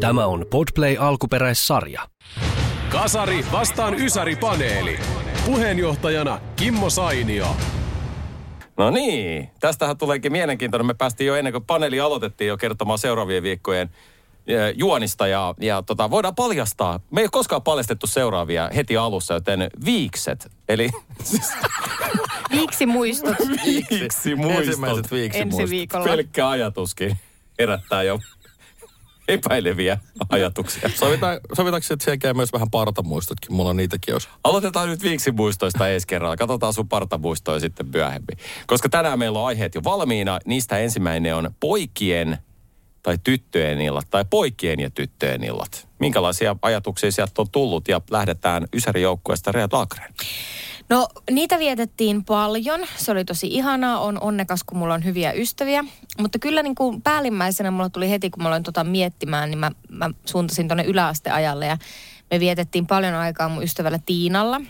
Tämä on Podplay alkuperäissarja. Kasari vastaan Ysäri-paneeli. Puheenjohtajana Kimmo Sainio. No niin, tästähän tuleekin mielenkiintoinen. Me päästiin jo ennen kuin paneeli aloitettiin jo kertomaan seuraavien viikkojen eh, juonista ja, ja tota, voidaan paljastaa. Me ei ole koskaan paljastettu seuraavia heti alussa, joten viikset. Eli siis Viiksi muistot viiksi muistot. Ensimmäiset viiksi ensi muistot. viikolla. Pelkkä ajatuskin herättää jo epäileviä ajatuksia. Sovitaan, sovitaanko, että siellä käy myös vähän partamuistotkin? Mulla on niitäkin jos. Aloitetaan nyt viiksimuistoista ensi kerralla. Katsotaan sun partamuistoja sitten myöhemmin. Koska tänään meillä on aiheet jo valmiina. Niistä ensimmäinen on poikien tai tyttöjen illat tai poikien ja tyttöjen illat. Minkälaisia ajatuksia sieltä on tullut ja lähdetään Ysäri joukkueesta Rea Laakren. No niitä vietettiin paljon. Se oli tosi ihanaa. On onnekas, kun mulla on hyviä ystäviä. Mutta kyllä niin kuin päällimmäisenä mulla tuli heti, kun mä aloin tota miettimään, niin mä, mä suuntasin tuonne yläasteajalle. Ja me vietettiin paljon aikaa mun ystävällä Tiinalla,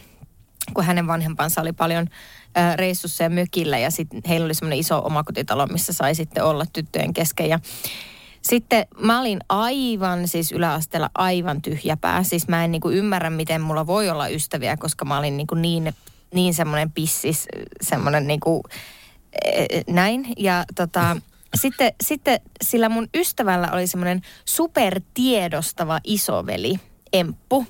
kun hänen vanhempansa oli paljon reissussa ja mökillä. Ja sitten heillä oli semmoinen iso omakotitalo, missä sai sitten olla tyttöjen kesken. Ja sitten mä olin aivan siis yläasteella aivan tyhjäpää. Siis mä en niinku ymmärrä, miten mulla voi olla ystäviä, koska mä olin niinku niin, niin semmoinen pissis, semmoinen niinku, eh, näin. Ja tota, sitten, sitten sillä mun ystävällä oli semmoinen supertiedostava isoveli, Emppu.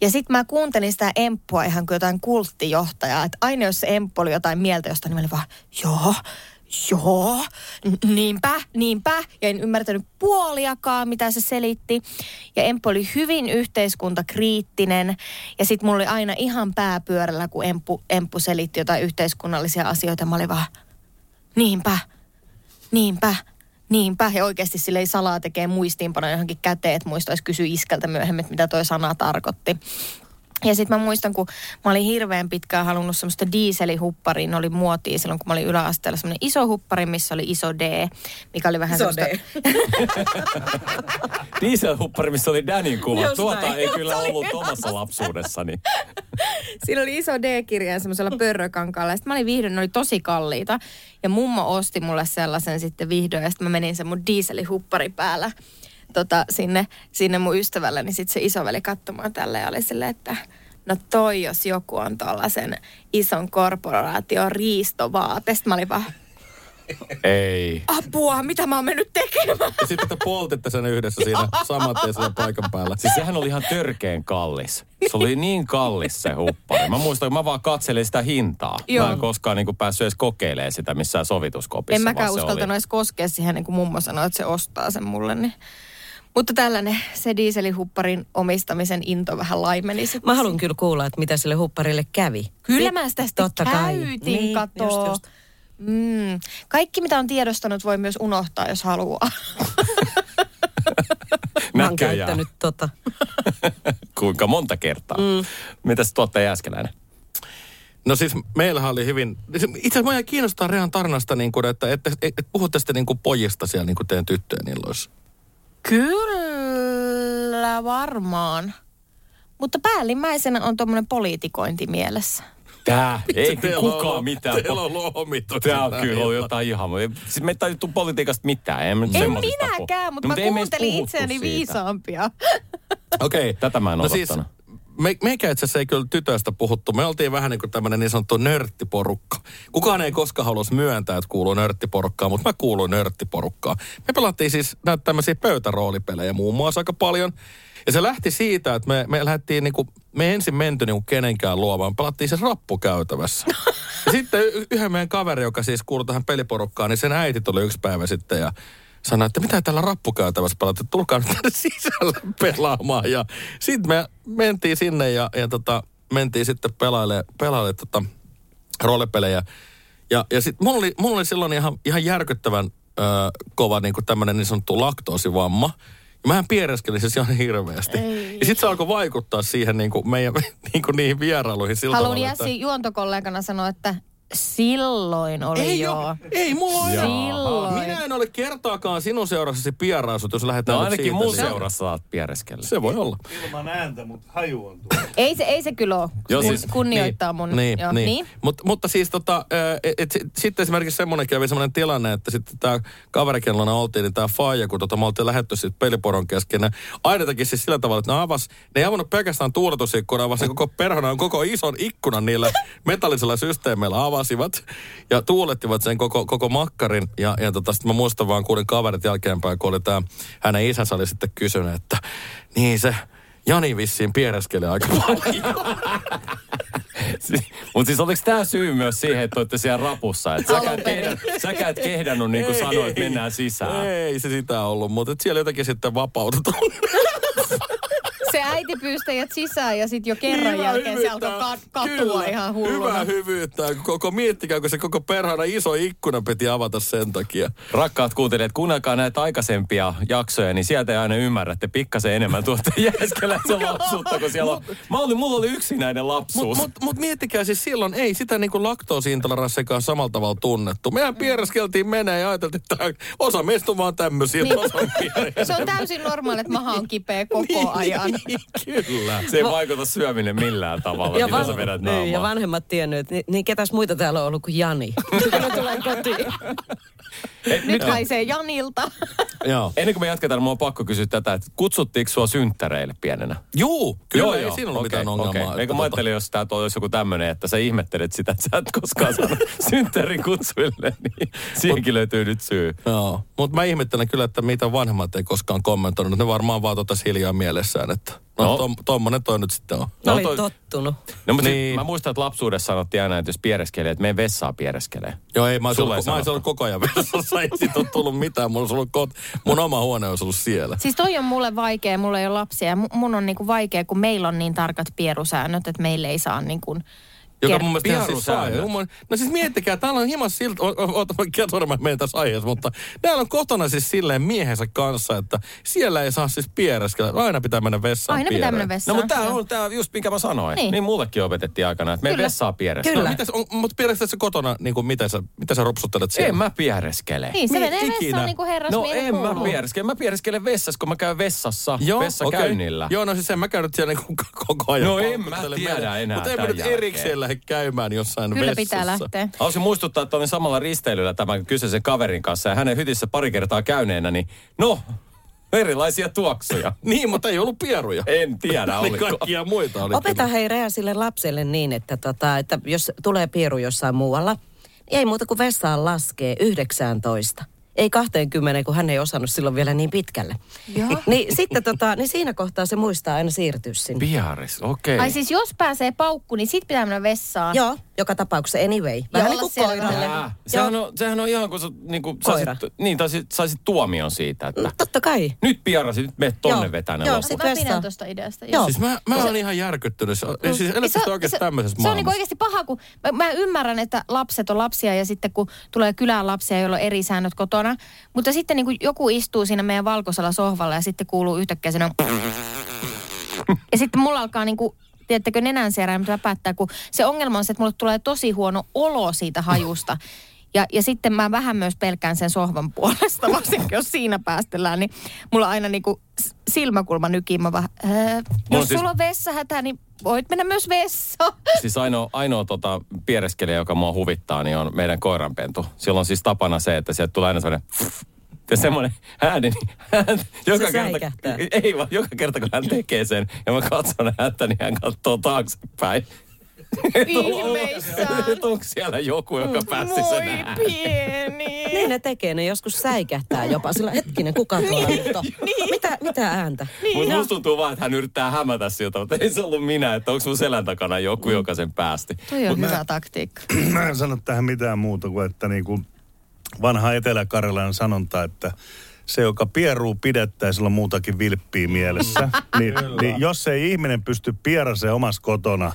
Ja sitten mä kuuntelin sitä Emppua ihan kuin jotain kulttijohtajaa. Että aina jos se Emppu oli jotain mieltä jostain, niin mä olin vaan, joo, joo, niinpä, niinpä. Ja en ymmärtänyt puoliakaan, mitä se selitti. Ja Emppu oli hyvin yhteiskuntakriittinen. Ja sitten mulla oli aina ihan pääpyörällä, kun Emppu, Emppu selitti jotain yhteiskunnallisia asioita. Mä olin vaan, niinpä, niinpä, niinpä. Ja oikeasti sille ei salaa tekee muistiinpanoja johonkin käteen, että muistaisi kysyä iskältä myöhemmin, mitä toi sana tarkoitti. Ja sitten mä muistan, kun mä olin hirveän pitkään halunnut semmoista dieselihupparia, ne oli muotia silloin, kun mä olin yläasteella semmoinen iso huppari, missä oli iso D, mikä oli vähän Iso semmoista... D. Dieselhuppari, missä oli Danin kuva. Just Tuota näin. ei kyllä ollut omassa lapsuudessani. Siinä oli iso D-kirja semmoisella pörrökankaalla. Sitten mä olin vihdoin, ne oli tosi kalliita. Ja mummo osti mulle sellaisen sitten vihdoin. Ja sitten mä menin sen mun dieselihuppari päällä tota, sinne, sinne mun ystävälle. Niin sitten se isoveli katsomaan tälle ja oli silleen, että no toi jos joku on tuollaisen ison korporaation riistovaate. Sitten mä olin vaan, Ei. apua, mitä mä oon mennyt tekemään? Ja sitten te poltitte sen yhdessä siinä saman tien siinä paikan päällä. Siis sehän oli ihan törkeen kallis. Se oli niin kallis se huppari. Mä muistan, kun mä vaan katselin sitä hintaa. Joo. Mä en koskaan niin päässyt edes kokeilemaan sitä missään sovituskopissa. En mäkään uskaltanut edes koskea siihen, niin kuin mummo sanoi, että se ostaa sen mulle. Niin. Mutta tällainen se dieselihupparin omistamisen into vähän laimeni sitten. Mä haluan kyllä kuulla, että mitä sille hupparille kävi. Kyllä mä sitä sitten Totta kai. käytin, Niin, katoo. just, just. Mm. Kaikki, mitä on tiedostanut, voi myös unohtaa, jos haluaa. Mä oon käyttänyt tota. Kuinka monta kertaa? Mm. Mitäs tuottaja Jääskeläinen? No siis meillähän oli hyvin, itse asiassa mua kiinnostaa Rehan tarinasta, niin kuin, että, että, että, että puhutte sitten niin kuin pojista siellä niin kuin teidän tyttöjen illoissa. Kyllä, varmaan. Mutta päällimmäisenä on tuommoinen poliitikointi mielessä. Tää, ei on kukaan ollut- mitään. Teillä on ollut omittu. Tää on kyllä ollut jotain ihan. Siis me ei tajuttu politiikasta mitään. En, En minäkään, mutta no, mä kuuntelin itseäni siitä. viisaampia. Okei. Okay. Tätä mä en no siis. Me, meikä itse asiassa ei kyllä tytöistä puhuttu. Me oltiin vähän niin kuin tämmöinen niin sanottu nörttiporukka. Kukaan ei koskaan halusi myöntää, että kuuluu nörttiporukkaan, mutta mä kuuluin nörttiporukkaan. Me pelattiin siis näitä tämmöisiä pöytäroolipelejä muun muassa aika paljon. Ja se lähti siitä, että me, me lähdettiin niinku, me ei ensin menty niinku kenenkään luovaan, pelattiin se rappukäytävässä. ja sitten yhden meidän kaveri, joka siis kuului tähän peliporukkaan, niin sen äiti tuli yksi päivä sitten ja sanoi, että mitä tällä rappukäytävässä pelataan, tulkaa nyt tänne sisälle pelaamaan. Ja sitten me mentiin sinne ja, ja tota, mentiin sitten pelaille, pelaille tota, roolipelejä. Ja, ja sitten mulla oli, mulla oli silloin ihan, ihan järkyttävän ö, kova niin kuin tämmöinen niin sanottu laktoosivamma. Ja mähän piereskelin siis ihan hirveästi. Ei. Ja sitten se alkoi vaikuttaa siihen niin kuin meidän niin kuin niihin vierailuihin sillä Haluan Jässi juontokollegana sanoa, että silloin oli Ei, joo. oo, ei mulla ole. Silloin. Minä en ole kertaakaan sinun seurassasi pieraisut, jos lähdetään No ainakin mun seurassa saat piereskellä. Se voi olla. Ilman ääntä, mutta haju on tuolla. Ei se, ei se kyllä ole. Joo, siis- kunnioittaa mun. Niin, joo, niin. niin. Mut, mutta siis tota, et, et, sit- sitten esimerkiksi semmoinen kävi semmoinen tilanne, että sitten tämä kaverikellona oltiin, niin tämä faija, kun tota, me oltiin lähetty sitten peliporon kesken, ne aina teki siis sillä tavalla, että ne avas, ne ei avannut pelkästään tuuletusikkunan, vaan se koko perhana koko ison ikkunan niillä metallisilla systeemeillä avasivat ja tuulettivat sen koko, koko makkarin. Ja, ja tota, sitten mä muistan vaan, kuulin kaverit jälkeenpäin, kun oli tämä, hänen isänsä oli sitten kysynyt, että niin se Jani vissiin piereskelee aika paljon. Mutta siis oliko tämä syy myös siihen, että olette siellä rapussa? Että säkään, et kehdannut, säkään et kehdannut niin kuin sanoit, että mennään sisään. Ei se sitä ollut, mutta et siellä jotenkin sitten vapautetaan. Se äiti pyysi teidät sisään ja sitten jo kerran Hyvä jälkeen se hyvyyttä. alkoi ka- katua Kyllä, ihan hulluna. Hyvää hyvyyttä. Koko, miettikää, kun se koko perhana iso ikkuna piti avata sen takia. Rakkaat kuuntelijat, kuunnelkaa näitä aikaisempia jaksoja, niin sieltä ei aina ymmärrätte pikkasen enemmän tuotte jääskeläisen lapsuutta, kun siellä on... Mä olin, mulla oli yksinäinen lapsuus. Mutta mut, mut miettikää siis silloin, ei sitä niinku laktoosiintoleranssekaan samalla tavalla tunnettu. Mehän piereskeltiin menee ja ajateltiin, että osa meistä on vaan tämmöisiä, Niin. Se on täysin normaali, että maha on kipeä koko ajan. Niin, kyllä. Se ei vaikuta syöminen millään tavalla, Ja, mitä van- sä vedät niin, ja vanhemmat tiennyt, niin, niin ketäs muita täällä on ollut kuin Jani. Kun tulee kotiin. Nyt haisee Janilta. Joo. Ennen kuin me jatketaan, mulla on pakko kysyä tätä, että kutsuttiinko sua synttäreille pienenä? Juu, kyllä ei siinä ollut okei, mitään ongelmaa. että Eikö mä tota- ajattelin, jos tämä olisi joku tämmöinen, että sä ihmettelet sitä, että sä et koskaan saanut synttärin kutsuille, niin siihenkin löytyy nyt syy. Joo, mutta mä ihmettelen kyllä, että mitä vanhemmat ei koskaan kommentoinut. Ne varmaan vaan totas hiljaa mielessään, että no, No. Tom, tommonen toi nyt sitten on. No, oli toi- tottunut. No, mutta Niin. mä muistan, että lapsuudessa sanottiin aina, että jos piereskelee, että mene vessaa piereskelee. Joo, ei, mä ei ollut, mä ollut koko ajan vessassa, ei siitä ole tullut mitään. Mulla olisi ollut kot, mun oma huone olisi ollut siellä. Siis toi on mulle vaikea, mulla ei ole lapsia mun on niinku vaikea, kun meillä on niin tarkat pierusäännöt, että meille ei saa niinku Joka mun mielestä ihan siis saa. No siis miettikää, täällä on hieman siltä, oota mä menen tässä aiheessa, mutta täällä on kotona siis silleen miehensä kanssa, että siellä ei saa siis piereskellä. Aina pitää mennä vessaan Aina pitää mennä vessaan. No mutta tämä on tää just minkä mä sanoin. Niin. Niin, niin mullekin opetettiin aikana, että me vessaa piereskele. Kyllä. No, mitäs, on, mutta piereskät sä kotona, niin kuin, miten, sä, miten sä rupsuttelet siellä? En mä piereskele. Niin, se Mi- menee vessaan niin kuin No herrasmiehen en mä piereskele. Mä piereskelen vessassa, kun mä käyn vessassa. Joo, vessakäynnillä. Joo, no siis en mä käynyt siellä niinku koko ajan. No en mä tiedä enää Mutta en mä nyt erikseen lähde käymään jossain Kyllä vessassa. pitää lähteä. Haluaisin muistuttaa, että olin samalla risteilyllä tämän kyseisen kaverin kanssa ja hänen hytissä pari kertaa käyneenä, niin no, erilaisia tuoksuja. Niin, mutta ei ollut pieruja. En tiedä, Niin oliko. kaikkia muita oli. Opeta hei Rea sille lapselle niin, että, tota, että jos tulee pieru jossain muualla, niin ei muuta kuin vessaan laskee 19. Ei 20, kun hän ei osannut silloin vielä niin pitkälle. Joo. Niin sitten tota, niin siinä kohtaa se muistaa aina siirtyä sinne. Piaris, okei. Ai siis jos pääsee paukku, niin sit pitää mennä vessaan. Joo, joka tapauksessa anyway. Vähän niin kuin koiralle. sehän, on, sehän on ihan kuin sä niin kuin Koira. saisit, niin, tai sit, saisit tuomion siitä, että Mm, Totta kai. nyt piarasit, nyt meet tonne Joo. vetää ne Joo, sit Mä pidän tuosta ideasta. Joo. Siis mä, mä olen ihan järkyttynyt. Se, siis Ja elätkö te oikeasti tämmöisessä se on niinku maailmassa? oikeasti paha, kun mä, mä ymmärrän, että lapset on lapsia ja sitten kun tulee kylään lapsia, joilla on eri säännöt kotona. Mutta sitten niin joku istuu siinä meidän valkoisella sohvalla ja sitten kuuluu yhtäkkiä siinä Ja sitten mulla alkaa niinku, tiedättekö, nenän mitä päättää, kun se ongelma on se, että mulle tulee tosi huono olo siitä hajusta. Ja, ja sitten mä vähän myös pelkään sen sohvan puolesta, varsinkin jos siinä päästellään, niin mulla aina niinku silmäkulma nykii. Mä vaan, "Ää, jos siis- sulla on vessahätä, niin voit mennä myös vessaan. Siis ainoa, ainoa tota, piereskelijä, joka mua huvittaa, niin on meidän koiranpentu. Sillä on siis tapana se, että sieltä tulee aina semmoinen ja semmoinen ääni, niin hän, joka, kerta, säikähtää. ei vaan, joka kerta kun hän tekee sen ja mä katson häntä, niin hän katsoo taaksepäin. Ihmeissään. Että onko siellä joku, joka päästi sen äänen? pieni. Niin ne tekee, ne joskus säikähtää jopa. Sillä hetkinen, kuka tuolla nyt on? Mitä, mitä ääntä? Mutta musta tuntuu vaan, että hän yrittää hämätä siltä, mutta ei se ollut minä, että onko mun selän takana joku, joka sen päästi. Toi on hyvä taktiikka. Mä en sano tähän mitään muuta kuin, että niin kuin vanha Etelä-Karjalan sanonta, että se, joka pieruu pidettää, sillä on muutakin vilppiä mielessä. niin, niin, jos ei ihminen pysty pieraseen omassa kotona,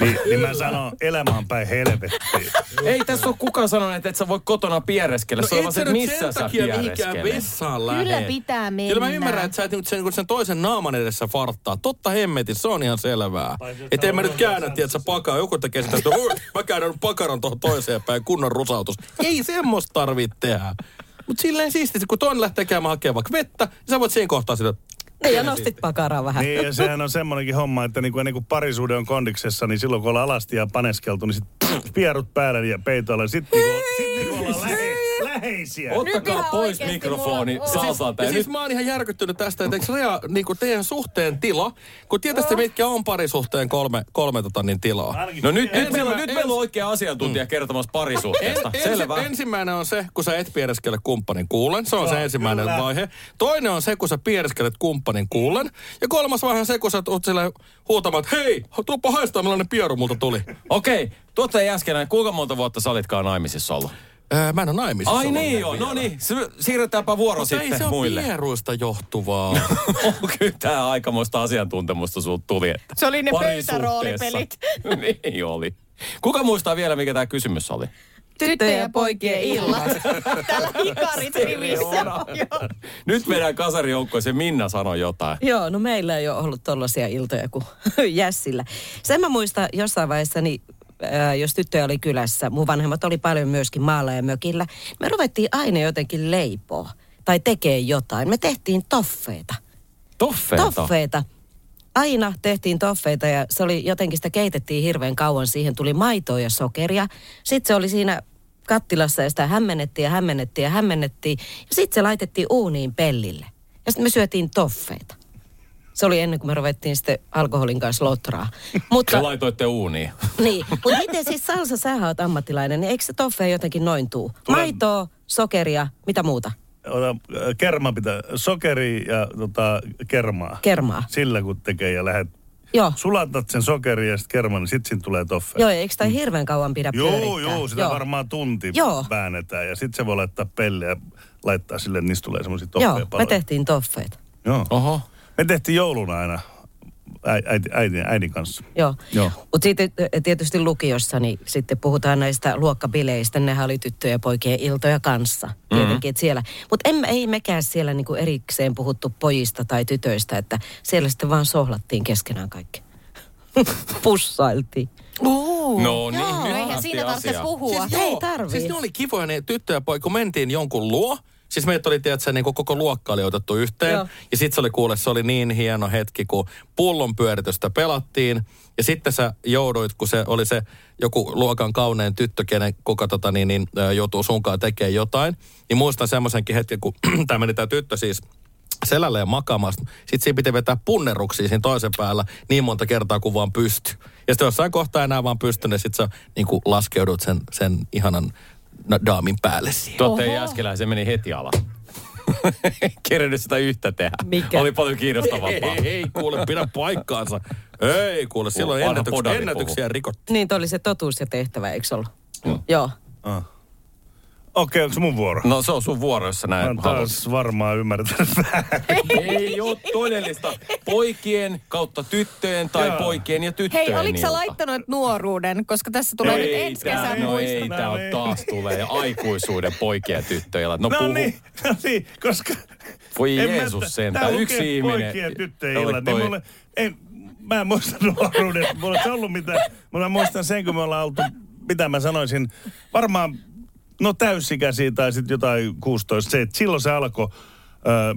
niin, niin mä sanon, elämä on päin helvettiin. Ei tässä ole kukaan sanonut, että et sä voi kotona piereskellä. se on vaan se, että missä sä vessaan lähde. Kyllä pitää mennä. Kyllä mä ymmärrän, että sä et nyt sen, kun sen toisen naaman edessä farttaa. Totta hemmetin, se on ihan selvää. Että en mä nyt käännä, tiedät sä pakaa. Joku tekee sitä, että "Ui, mä käännän pakaron tuohon toiseen päin, kunnon rusautus. Ei semmoista tarvitse tehdä. Mutta silleen siististi, kun toinen lähtee käymään hakemaan vaikka vettä, niin sä voit siinä kohtaa sitä, Niin, ja nostit pakaraa vähän. Niin, ja sehän on semmoinenkin homma, että niin kuin ennen kuin parisuhde on kondiksessa, niin silloin kun ollaan alasti ja paneskeltu, niin sitten pierut päälle ja peitoilla. Sitten niin kuin, sit niin kuin ollaan lähe, läheisiä. Ottakaa pois mikrofoni Ja siis nyt mä oon ihan järkyttynyt tästä, että eikö Rea, niin kuin teidän suhteen tila, kun tietysti mitkä on parisuhteen kolme, kolme tota, niin tilaa. No nyt, nyt, meillä, nyt meillä on oikea asiantuntija kertomassa parisuhteesta. En, Selvä. ensi, ensimmäinen on se, kun sä et piereskele kumppanin kuulen. Se on se ensimmäinen kyllä. vaihe. Toinen on se, kun sä piereskelet kumppanin kuulen. Ja kolmas vaihe on se, kun sä oot sille huutamaan, että hei, tuuppa haistaa, millainen pieru multa tuli. Okei, tuottaja Jäskeläinen, kuinka monta vuotta sä olitkaan naimisissa ollut? Ää, mä en ole naimisissa Ai niin joo, no niin, se- siirretäänpä vuoro Mutta ei sitten se ole muille. pieruista johtuvaa. Kyllä tää aikamoista asiantuntemusta sulta tuli. Että Se oli ne pöytäroolipelit. niin oli. Kuka muistaa vielä, mikä tämä kysymys oli? Tyttöjen ja poikien illat. Täällä hikarit rivissä. Joo. Nyt meidän kasarijoukkoisen Minna sanoi jotain. Joo, no meillä ei ole ollut tollaisia iltoja kuin Jässillä. Sen mä muistan jossain vaiheessa, niin, jos tyttöjä oli kylässä, mun vanhemmat oli paljon myöskin maalla ja mökillä, me ruvettiin aina jotenkin leipoa tai tekee jotain. Me tehtiin toffeita. Toffeita. Toffeita. Aina tehtiin toffeita ja se oli jotenkin sitä keitettiin hirveän kauan. Siihen tuli maitoa ja sokeria. Sitten se oli siinä kattilassa ja sitä hämmennettiin ja hämmennettiin ja hämmennettiin. Ja sitten se laitettiin uuniin pellille. Ja sitten me syötiin toffeita. Se oli ennen kuin me ruvettiin sitten alkoholin kanssa lotraa. Te Mutta, laitoitte uuniin. niin, mutta miten siis Salsa, sä oot ammattilainen, niin eikö se toffe jotenkin noin tuu? Maitoa, sokeria, mitä muuta? Ota, äh, Kerma pitää, sokeri ja tota, kermaa. Kermaa. Sillä kun tekee ja lähdet Joo. sulatat sen sokerin ja sitten kerman, niin sitten siinä tulee toffe. Joo, eikö sitä hirveän kauan pidä Joo, pyörittää? joo, sitä varmaan tunti Joo. väännetään ja sitten se voi laittaa pelle ja laittaa sille, niin niistä tulee semmoisia Joo, toffeja me tehtiin toffeet. Joo. Oho. Me tehtiin jouluna aina äi- äiti, äidin, äidin kanssa. Joo. Joo. Mutta sitten eh, tietysti lukiossa, niin sitten puhutaan näistä luokkabileistä. Nehän oli tyttöjen ja poikien iltoja kanssa. Tietenkin, että siellä. Mutta ei mekään siellä niinku erikseen puhuttu pojista tai tytöistä, että siellä sitten vaan sohlattiin keskenään kaikki. Pussailtiin. No niin, Joo, nyt eihän siinä tarvitse puhua. Ei tarvii. Siis ne oli kivoja ne tyttö ja poika, kun mentiin jonkun luo. Siis meitä oli, tiedätkö, niin koko luokka oli otettu yhteen. Joo. Ja sitten se oli kuule, se oli niin hieno hetki, kun pullon pyöritystä pelattiin. Ja sitten sä jouduit, kun se oli se joku luokan kaunein tyttö, kenen kuka tota, niin, niin, joutuu sunkaan tekemään jotain. Niin muistan semmoisenkin hetken, kun tämä meni tämä tyttö siis selälle ja makaamasta. Sitten siinä piti vetää punneruksia siinä toisen päällä niin monta kertaa kuin vaan pysty. Ja sitten jossain kohtaa enää vaan pysty, niin sitten sä niin laskeudut sen, sen ihanan na- daamin päälle siihen. Tuotteen Jäskeläinen, se meni heti alas. Kerennyt sitä yhtä tehdä. Mikä? Oli paljon kiinnostavampaa. Ei, ei kuule, pidä paikkaansa. Ei kuule, silloin Vanha ennätyksiä, rikottiin. Niin, toi oli se totuus ja tehtävä, eikö ollut? Joo. Ah. Okei, onko se mun vuoro? No se on sun vuoro, jos sä Mä näin haluat. taas varmaan ymmärtänyt väärin. Ei ole todellista poikien kautta tyttöjen tai Joo. poikien ja tyttöjen Hei, oliko sä laittanut nuoruuden? Koska tässä tulee nyt ensi tää- kesän no muistot. ei, tää on No taas tulee aikuisuuden poikien ja tyttöjen. No, No puhu. niin, no niin, koska... Voi en mä- Jeesus sentään. tää Yksi ihminen. Poikien ja tyttöjen Oli illat, toi- niin mulle, ei, mä en muista nuoruudesta, mulla ei ollut mitään. Mä muistan sen, kun me ollaan oltu, mitä mä sanoisin, varmaan, no täysikäisiä tai sitten jotain 16, se, että silloin se alkoi,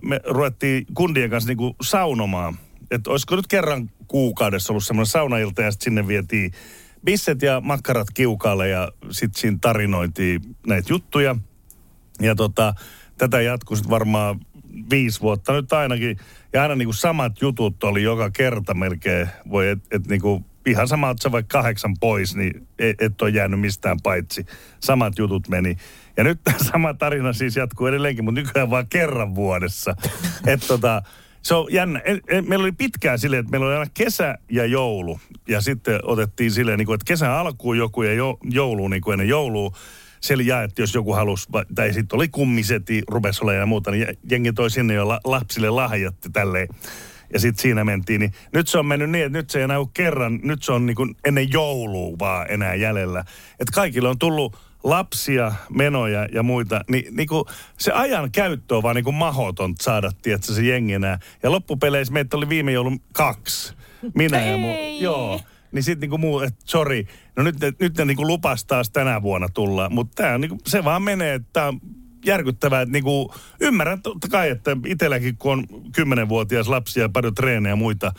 me ruvettiin kundien kanssa niinku saunomaan. Että olisiko nyt kerran kuukaudessa ollut semmoinen saunailta ja sitten sinne vietiin bisset ja makkarat kiukaalle ja sitten siinä tarinoitiin näitä juttuja. Ja tota, tätä jatkui sitten varmaan viisi vuotta nyt ainakin. Ja aina niinku samat jutut oli joka kerta melkein. Voi, et, et niinku, ihan sama, että sä vaikka kahdeksan pois, niin et, et ole jäänyt mistään paitsi. Samat jutut meni. Ja nyt tämä sama tarina siis jatkuu edelleenkin, mutta nykyään vaan kerran vuodessa. että tota, se on jännä. En- en- Meillä oli pitkään silleen, että meillä oli aina kesä ja joulu. Ja sitten otettiin silleen, niin kuin, että kesän alkuun joku ja jo, jouluun niin kuin ennen joulua siellä jaettiin, jos joku halusi, tai sitten oli kummiseti, rupesi olemaan ja muuta, niin jengi toi sinne jo la, lapsille lahjatti tälleen. Ja sitten siinä mentiin, niin nyt se on mennyt niin, että nyt se ei enää ole kerran, nyt se on niin kuin ennen joulua vaan enää jäljellä. Että kaikille on tullut lapsia, menoja ja muita, niin, niin kuin se ajan käyttö on vaan niin kuin mahoton saada, tiedätkö, se jengi enää. Ja loppupeleissä meitä oli viime joulun kaksi. Minä ja. Ei. Joo. Niin sitten niinku muu, että sori, no nyt ne, nyt ne niinku lupas taas tänä vuonna tulla. Mutta tää on niinku, se vaan menee, että järkyttävää, että niinku, ymmärrän totta kai, että itselläkin kun on kymmenenvuotias lapsia ja paljon treenejä ja muita,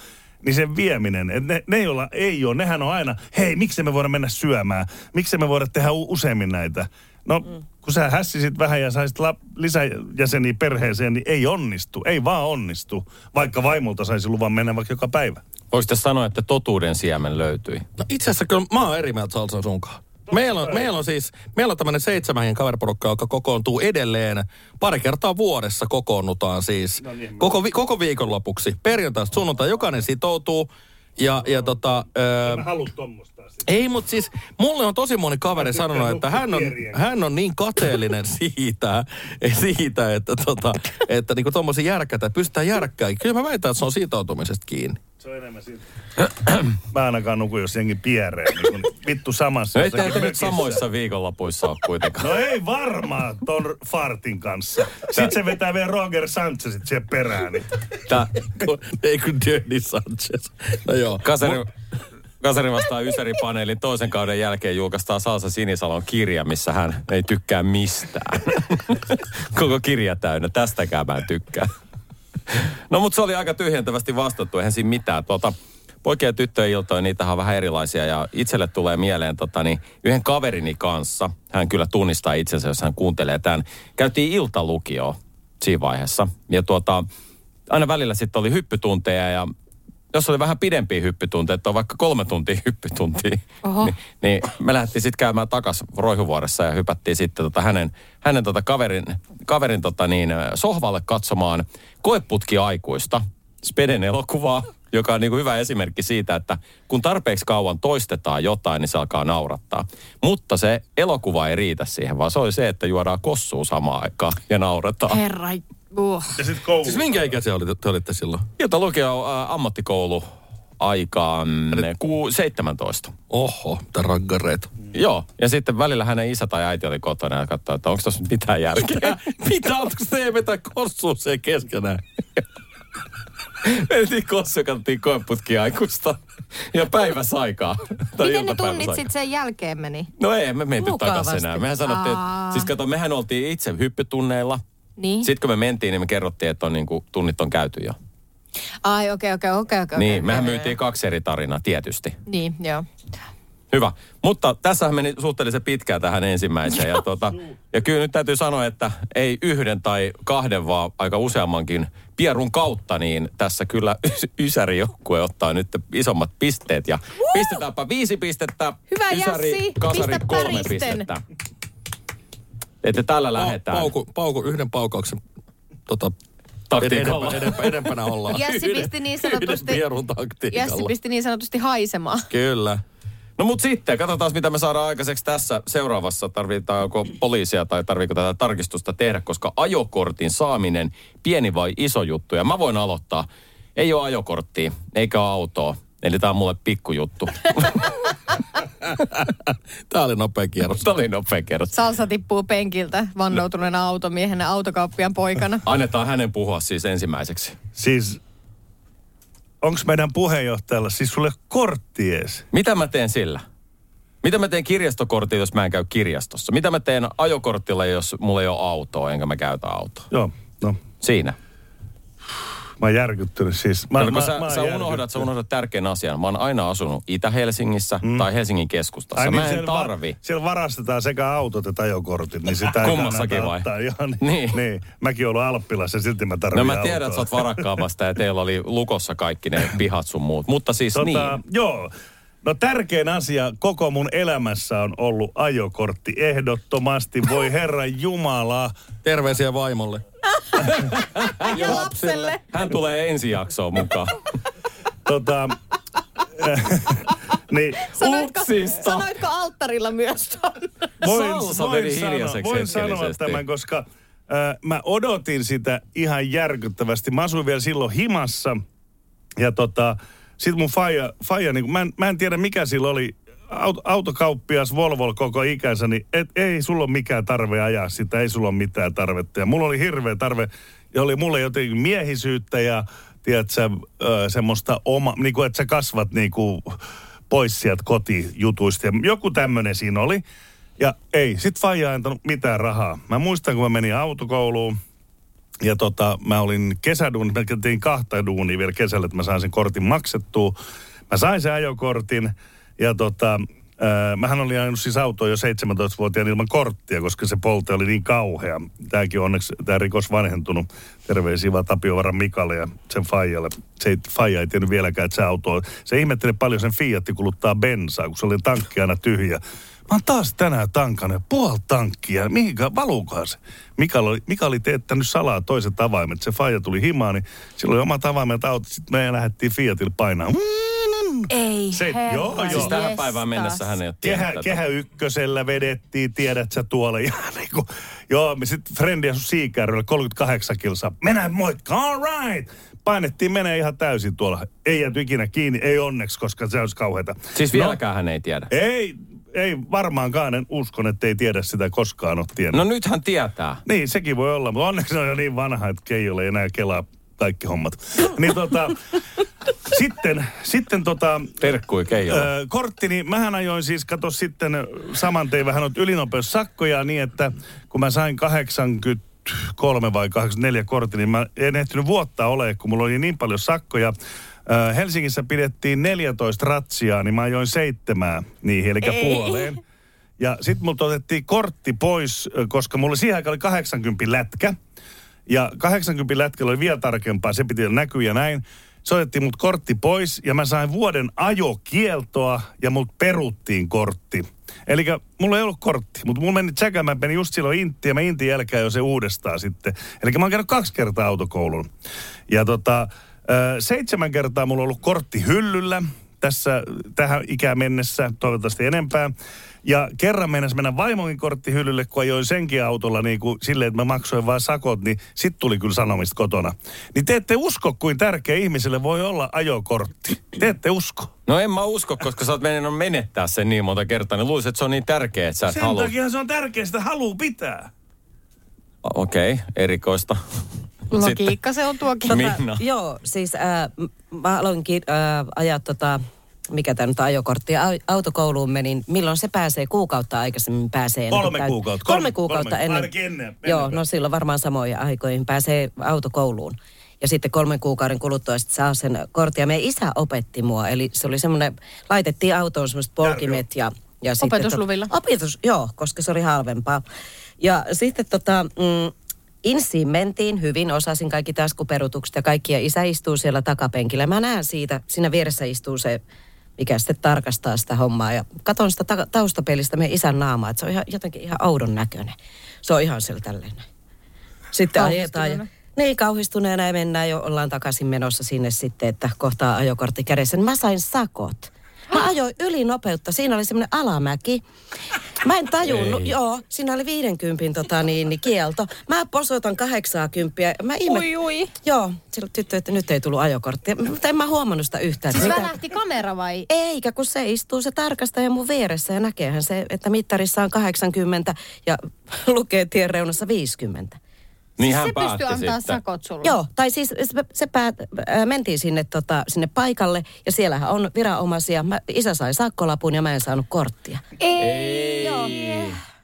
niin sen vieminen, että ne, ne joilla ei ole, nehän on aina, hei, miksi me voida mennä syömään? Miksi me voida tehdä u- useammin näitä? No, mm. kun sä hässisit vähän ja saisit la- lisäjäseniä perheeseen, niin ei onnistu, ei vaan onnistu, vaikka vaimolta saisi luvan mennä vaikka joka päivä. Voisitte sanoa, että totuuden siemen löytyi. No itse asiassa kyllä mä oon eri mieltä Salsa sunkaan. Meillä on, meillä on siis, meillä on tämmöinen seitsemän kaveriporukka, joka kokoontuu edelleen. Pari kertaa vuodessa kokoonnutaan siis. Koko, vi, koko viikonlopuksi. Perjantaista sunnuntai jokainen sitoutuu. Ja, ja tota... Öö, Mä ei, mutta siis mulle on tosi moni kaveri sanonut, että hän on, hän on niin kateellinen siitä, siitä että, tota, että niinku tommosia järkätä, pystytään järkkää. Kyllä mä väitän, että se on sitoutumisesta kiinni. Se on enemmän siitä. Mä ainakaan nuku, jos jengi piereen. Niin kun vittu samassa. No ei teitä nyt samoissa viikonlopuissa ole kuitenkaan. No ei varmaan ton fartin kanssa. Sitten se vetää vielä Roger Sanchezit siihen perään. Niin. Tää, Kun- Ei kun Dirty Sanchez. No joo. Kasari, Kasari vastaa Ysäri-paneelin toisen kauden jälkeen julkaistaan Salsa Sinisalon kirja, missä hän ei tykkää mistään. Koko kirja täynnä. Tästäkään mä en tykkää. No mutta se oli aika tyhjentävästi vastattu, eihän siinä mitään. Tuota, poikien ja tyttöjen iltoja, niitä on vähän erilaisia ja itselle tulee mieleen tota, niin, yhden kaverini kanssa. Hän kyllä tunnistaa itsensä, jos hän kuuntelee tämän. Käytiin iltalukioon siinä vaiheessa ja tuota, aina välillä sitten oli hyppytunteja ja jos oli vähän pidempiä hyppytunteja, että on vaikka kolme tuntia hyppytuntia, Oho. niin, niin me lähdettiin sitten käymään takas Roihuvuoressa ja hypättiin sitten tota hänen, hänen tota kaverin, kaverin tota niin, sohvalle katsomaan koeputki aikuista, Speden elokuvaa, joka on niin kuin hyvä esimerkki siitä, että kun tarpeeksi kauan toistetaan jotain, niin se alkaa naurattaa. Mutta se elokuva ei riitä siihen, vaan se oli se, että juodaan kossua samaan aikaan ja naurataan. Herra, uh. Ja sitten koulu. Siis minkä ikäisiä oli, te olitte silloin? Jota lukio ä, ammattikoulu aikaan ku, 17. Oho, mitä raggareita. Joo, ja sitten välillä hänen isä tai äiti oli kotona ja katsoi, että onko tuossa mitään järkeä. Mitä, onko te vetää kossuun se keskenään? Mentiin kossu ja katsottiin koeputki aikuista. Ja päiväsaikaa. Tai Miten ne tunnit sitten sen jälkeen meni? No ei, me menty Mukavasti. takaisin enää. Mehän sanottiin, että, siis kato, mehän oltiin itse hyppytunneilla. Niin. Sitten kun me mentiin, niin me kerrottiin, että on niin kuin, tunnit on käyty jo. Ai, okei, okei, okei, okei. niin, okei, mehän okei. myytiin kaksi eri tarinaa, tietysti. Niin, joo. Hyvä. Mutta tässähän meni suhteellisen pitkään tähän ensimmäiseen. Ja, tuota, ja kyllä nyt täytyy sanoa, että ei yhden tai kahden, vaan aika useammankin pierun kautta, niin tässä kyllä ys- Ysäri joukkue ottaa nyt isommat pisteet. Ja pistetäänpä viisi pistettä. Hyvä, Ysäri, Jassi. Kasari Pistä kolme päristen. pistettä. Että tällä lähdetään. Pauku, pauku, yhden paukauksen tota, Taktiikalla. Edempänä, edempänä, edempänä ollaan. Jassi Yhden- pisti niin sanotusti-. Jassi pisti niin sanotusti haisemaan. Kyllä. No mut sitten, katsotaan mitä me saadaan aikaiseksi tässä seuraavassa. Tarvitaanko poliisia tai tarviiko tätä tarkistusta tehdä, koska ajokortin saaminen, pieni vai iso juttu. Ja mä voin aloittaa. Ei ole ajokorttia, eikä autoa. Eli tää on mulle pikkujuttu. Tää oli nopea kierros. Tämä oli nopea kerta. Salsa tippuu penkiltä vannoutuneena automiehenä autokauppian poikana. Annetaan hänen puhua siis ensimmäiseksi. Siis, onko meidän puheenjohtajalla, siis sulle kortti ees? Mitä mä teen sillä? Mitä mä teen kirjastokortilla, jos mä en käy kirjastossa? Mitä mä teen ajokortilla, jos mulla ei ole autoa, enkä mä käytä autoa? Joo, no. Siinä. Mä oon järkyttynyt siis. Mä, kun mä, sä, mä sä, unohdat, sä unohdat tärkeän asian. Mä oon aina asunut Itä-Helsingissä mm. tai Helsingin keskustassa. Ai mä niin, en siellä va- tarvi. siellä varastetaan sekä autot että ajokortit, niin sitä ei Kummassakin vai? Ottaa. Joo, niin, Niin. niin. Mäkin olen Alppilassa ja silti mä No tarvitsen mä tiedän, että sä oot varakkaamasta ja teillä oli lukossa kaikki ne pihat sun muut. Mutta siis tota, niin. Joo. No tärkein asia koko mun elämässä on ollut ajokortti ehdottomasti. Voi herra Jumala. Terveisiä vaimolle. Ja lapselle. Hän tulee ensi jaksoon mukaan. Tota, Niin, Sanoitko, Upsista. sanoitko alttarilla myös ton? voin, Salsa voin, sanoa, voin sanoa tämän, koska äh, mä odotin sitä ihan järkyttävästi. Mä asuin vielä silloin himassa ja tota, sit mun faija, faija niin mä, en, mä en tiedä mikä sillä oli, Aut, autokauppias Volvo koko ikänsä, niin et, ei sulla ole mikään tarve ajaa sitä, ei sulla ole mitään tarvetta. Ja mulla oli hirveä tarve, ja oli mulle jotenkin miehisyyttä ja tiedätkö, semmoista oma, niin kuin että sä kasvat niin kuin pois sieltä kotijutuista. Ja joku tämmöinen siinä oli. Ja ei, sit faija ei antanut mitään rahaa. Mä muistan, kun mä menin autokouluun, ja tota, mä olin kesäduunissa, mä tein kahta duunia vielä kesällä, että mä sain sen kortin maksettua. Mä sain sen ajokortin ja tota, ää, mähän olin ajanut siis autoa jo 17-vuotiaan ilman korttia, koska se polte oli niin kauhea. Tämäkin on onneksi, tämä rikos vanhentunut. Terveisiä vaan Tapiovaaran Mikalle ja sen Faijalle. Se ei, Faija ei tiennyt vieläkään, että se auto on. Se ihmetteli paljon sen Fiatti kuluttaa bensaa, kun se oli tankki aina tyhjä. Mä oon taas tänään tankannut puoli tankkia. Mihinkä valuukaan se? Mika oli, Mika oli teettänyt salaa toiset avaimet. Se faija tuli himaan, niin sillä oli omat avaimet autot. Sitten me lähdettiin Fiatilla painaa. Ei Se- herra joo, joo. Siis tähän jestas. päivään mennessä hän ei ole Kehä, tätä. kehä ykkösellä vedettiin, tiedät sä tuolla. Ja niinku, joo, me sitten Frendi asui Siikärillä 38 kilsaa. Mennään moikka, all right. Painettiin menee ihan täysin tuolla. Ei jääty ikinä kiinni, ei onneksi, koska se olisi kauheata. Siis vieläkään hän ei tiedä. Ei, ei varmaankaan, en uskon, että ei tiedä sitä koskaan ole tiennyt. No nyt hän tietää. Niin, sekin voi olla, mutta onneksi on jo niin vanha, että ei enää kelaa kaikki hommat. Niin tota, sitten, sitten tota, Terkkui Keijolle. Öö, korttini, mähän ajoin siis, kato sitten saman tein vähän noita ylinopeussakkoja niin, että kun mä sain 83 vai 84 kortti, niin mä en ehtinyt vuotta ole, kun mulla oli niin paljon sakkoja. Helsingissä pidettiin 14 ratsiaa, niin mä ajoin seitsemää niihin, eli puoleen. Ja sitten multa otettiin kortti pois, ö, koska mulla siihen aikaan oli 80 lätkä. Ja 80 lätkällä oli vielä tarkempaa, se piti näkyä ja näin. Se otettiin mut kortti pois ja mä sain vuoden ajokieltoa ja mut peruttiin kortti. Eli mulla ei ollut kortti, mutta mulla meni tsekä, mä menin just silloin Intti ja mä Intin jälkeen jo se uudestaan sitten. Eli mä oon käynyt kaksi kertaa autokoulun. Ja tota, seitsemän kertaa mulla on ollut kortti hyllyllä tässä tähän ikään mennessä, toivottavasti enempää. Ja kerran mennessä mennä vaimokin korttihyllylle, kun ajoin senkin autolla niin kuin silleen, että mä maksoin vain sakot, niin sit tuli kyllä sanomista kotona. Niin te ette usko, kuin tärkeä ihmiselle voi olla ajokortti. Te ette usko. No en mä usko, koska sä oot mennyt menettää sen niin monta kertaa. Niin luulisin, että se on niin tärkeä, että sä et Sen halua. takia se on tärkeää, sitä haluu pitää. Okei, okay, erikoista. Logiikka se on tuokin. Minna. Joo, siis äh, mä aloinkin äh, ajaa tota, mikä tämä nyt ajokortti, Au- autokouluun menin. Milloin se pääsee? Kuukautta aikaisemmin pääsee. ennen Kolme täyt- kuukautta. Kolme, Kolme- kuukautta kolme- ennen. ainakin ennen- Joo, ennen. no silloin varmaan samoihin aikoihin pääsee autokouluun. Ja sitten kolmen kuukauden kuluttua sitten saa sen kortin. Ja meidän isä opetti mua. Eli se oli semmoinen, laitettiin autoon semmoiset polkimet ja, ja sitten... Opetusluvilla? Tot, opetus, joo, koska se oli halvempaa. Ja sitten tota, mm, Insiin mentiin hyvin, osasin kaikki taskuperutukset ja kaikki. Ja isä istuu siellä takapenkillä. Mä näen siitä, siinä vieressä istuu se, mikä sitten tarkastaa sitä hommaa. Ja katon sitä ta- taustapelistä meidän isän naamaa, että se on ihan, jotenkin ihan oudon näköinen. Se on ihan sillä tälleen. Sitten ajetaan ja niin kauhistuneena ja mennään jo, ollaan takaisin menossa sinne sitten, että kohtaa ajokortti kädessä. Niin Mä sain sakot. Mä ajoin ylinopeutta. Siinä oli semmoinen alamäki. Mä en tajunnut, Ei. joo, siinä oli 50 tota, niin, niin, kielto. Mä posoitan 80. Mä ihme... Ui, ui. Joo, silloin tyttö, että nyt ei tullut ajokorttia. Mutta en mä huomannut sitä yhtään. Siis mitä- välähti kamera vai? eikä, kun se istuu se tarkastaja mun vieressä ja näkeehän se, että mittarissa on 80 ja lukee tien reunassa 50. Niin hän se päätti pystyy antaa sitten. sakot sulle. Joo, tai siis se, se päät, ää, mentiin sinne, tota, sinne paikalle ja siellähän on viranomaisia. Mä, isä sai sakkolapun ja mä en saanut korttia. Ei. Joo.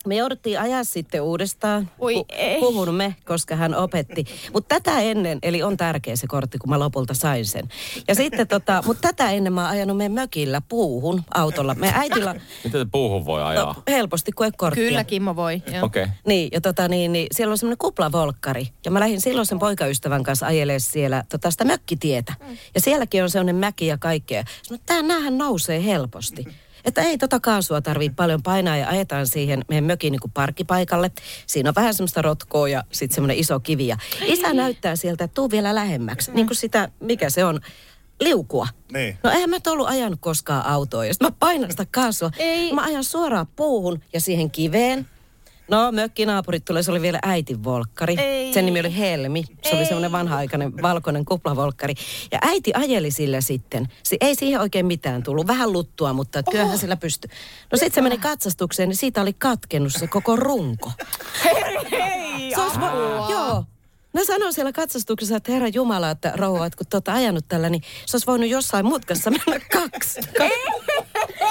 Me jouduttiin ajaa sitten uudestaan. Oi, ei. Puhun me, koska hän opetti. Mutta tätä ennen, eli on tärkeä se kortti, kun mä lopulta sain sen. Ja sitten tota, mutta tätä ennen mä oon ajanut meidän mökillä puuhun autolla. Me äitillä Miten se puuhun voi ajaa? no, helposti, kun ei korttia. Kyllä Kimmo voi. Okei. Okay. Niin, ja tota niin, niin siellä on semmoinen kuplavolkkari. Ja mä lähdin silloin sen poikaystävän kanssa ajelemaan siellä tota sitä mökkitietä. Ja sielläkin on semmoinen mäki ja kaikkea. Sanoin, että tää näähän nousee helposti. Että ei tota kaasua tarvii paljon painaa ja ajetaan siihen meidän mökin niin kuin parkkipaikalle. Siinä on vähän semmoista rotkoa ja sitten semmoinen iso kivi. Ja isä näyttää sieltä, että tuu vielä lähemmäksi. Niin kuin sitä, mikä se on, liukua. Niin. No eihän mä et ollut ajanut koskaan autoa. Ja mä painan sitä kaasua. Ei. Mä ajan suoraan puuhun ja siihen kiveen. No, mökkinaapurit tulee, se oli vielä äitin volkkari. Ei. Sen nimi oli Helmi. Se oli semmoinen vanha-aikainen valkoinen kuplavolkkari. Ja äiti ajeli sillä sitten. Si- ei siihen oikein mitään tullut. Vähän luttua, mutta kyllähän sillä pystyi. No sit se meni katsastukseen, niin siitä oli katkennut se koko runko. Hei, Se olisi vo- Joo. Ne sanoi siellä katsastuksessa, että herra Jumala, että rouva, että kun olette ajanut tällä, niin se olisi voinut jossain mutkassa mennä kaksi.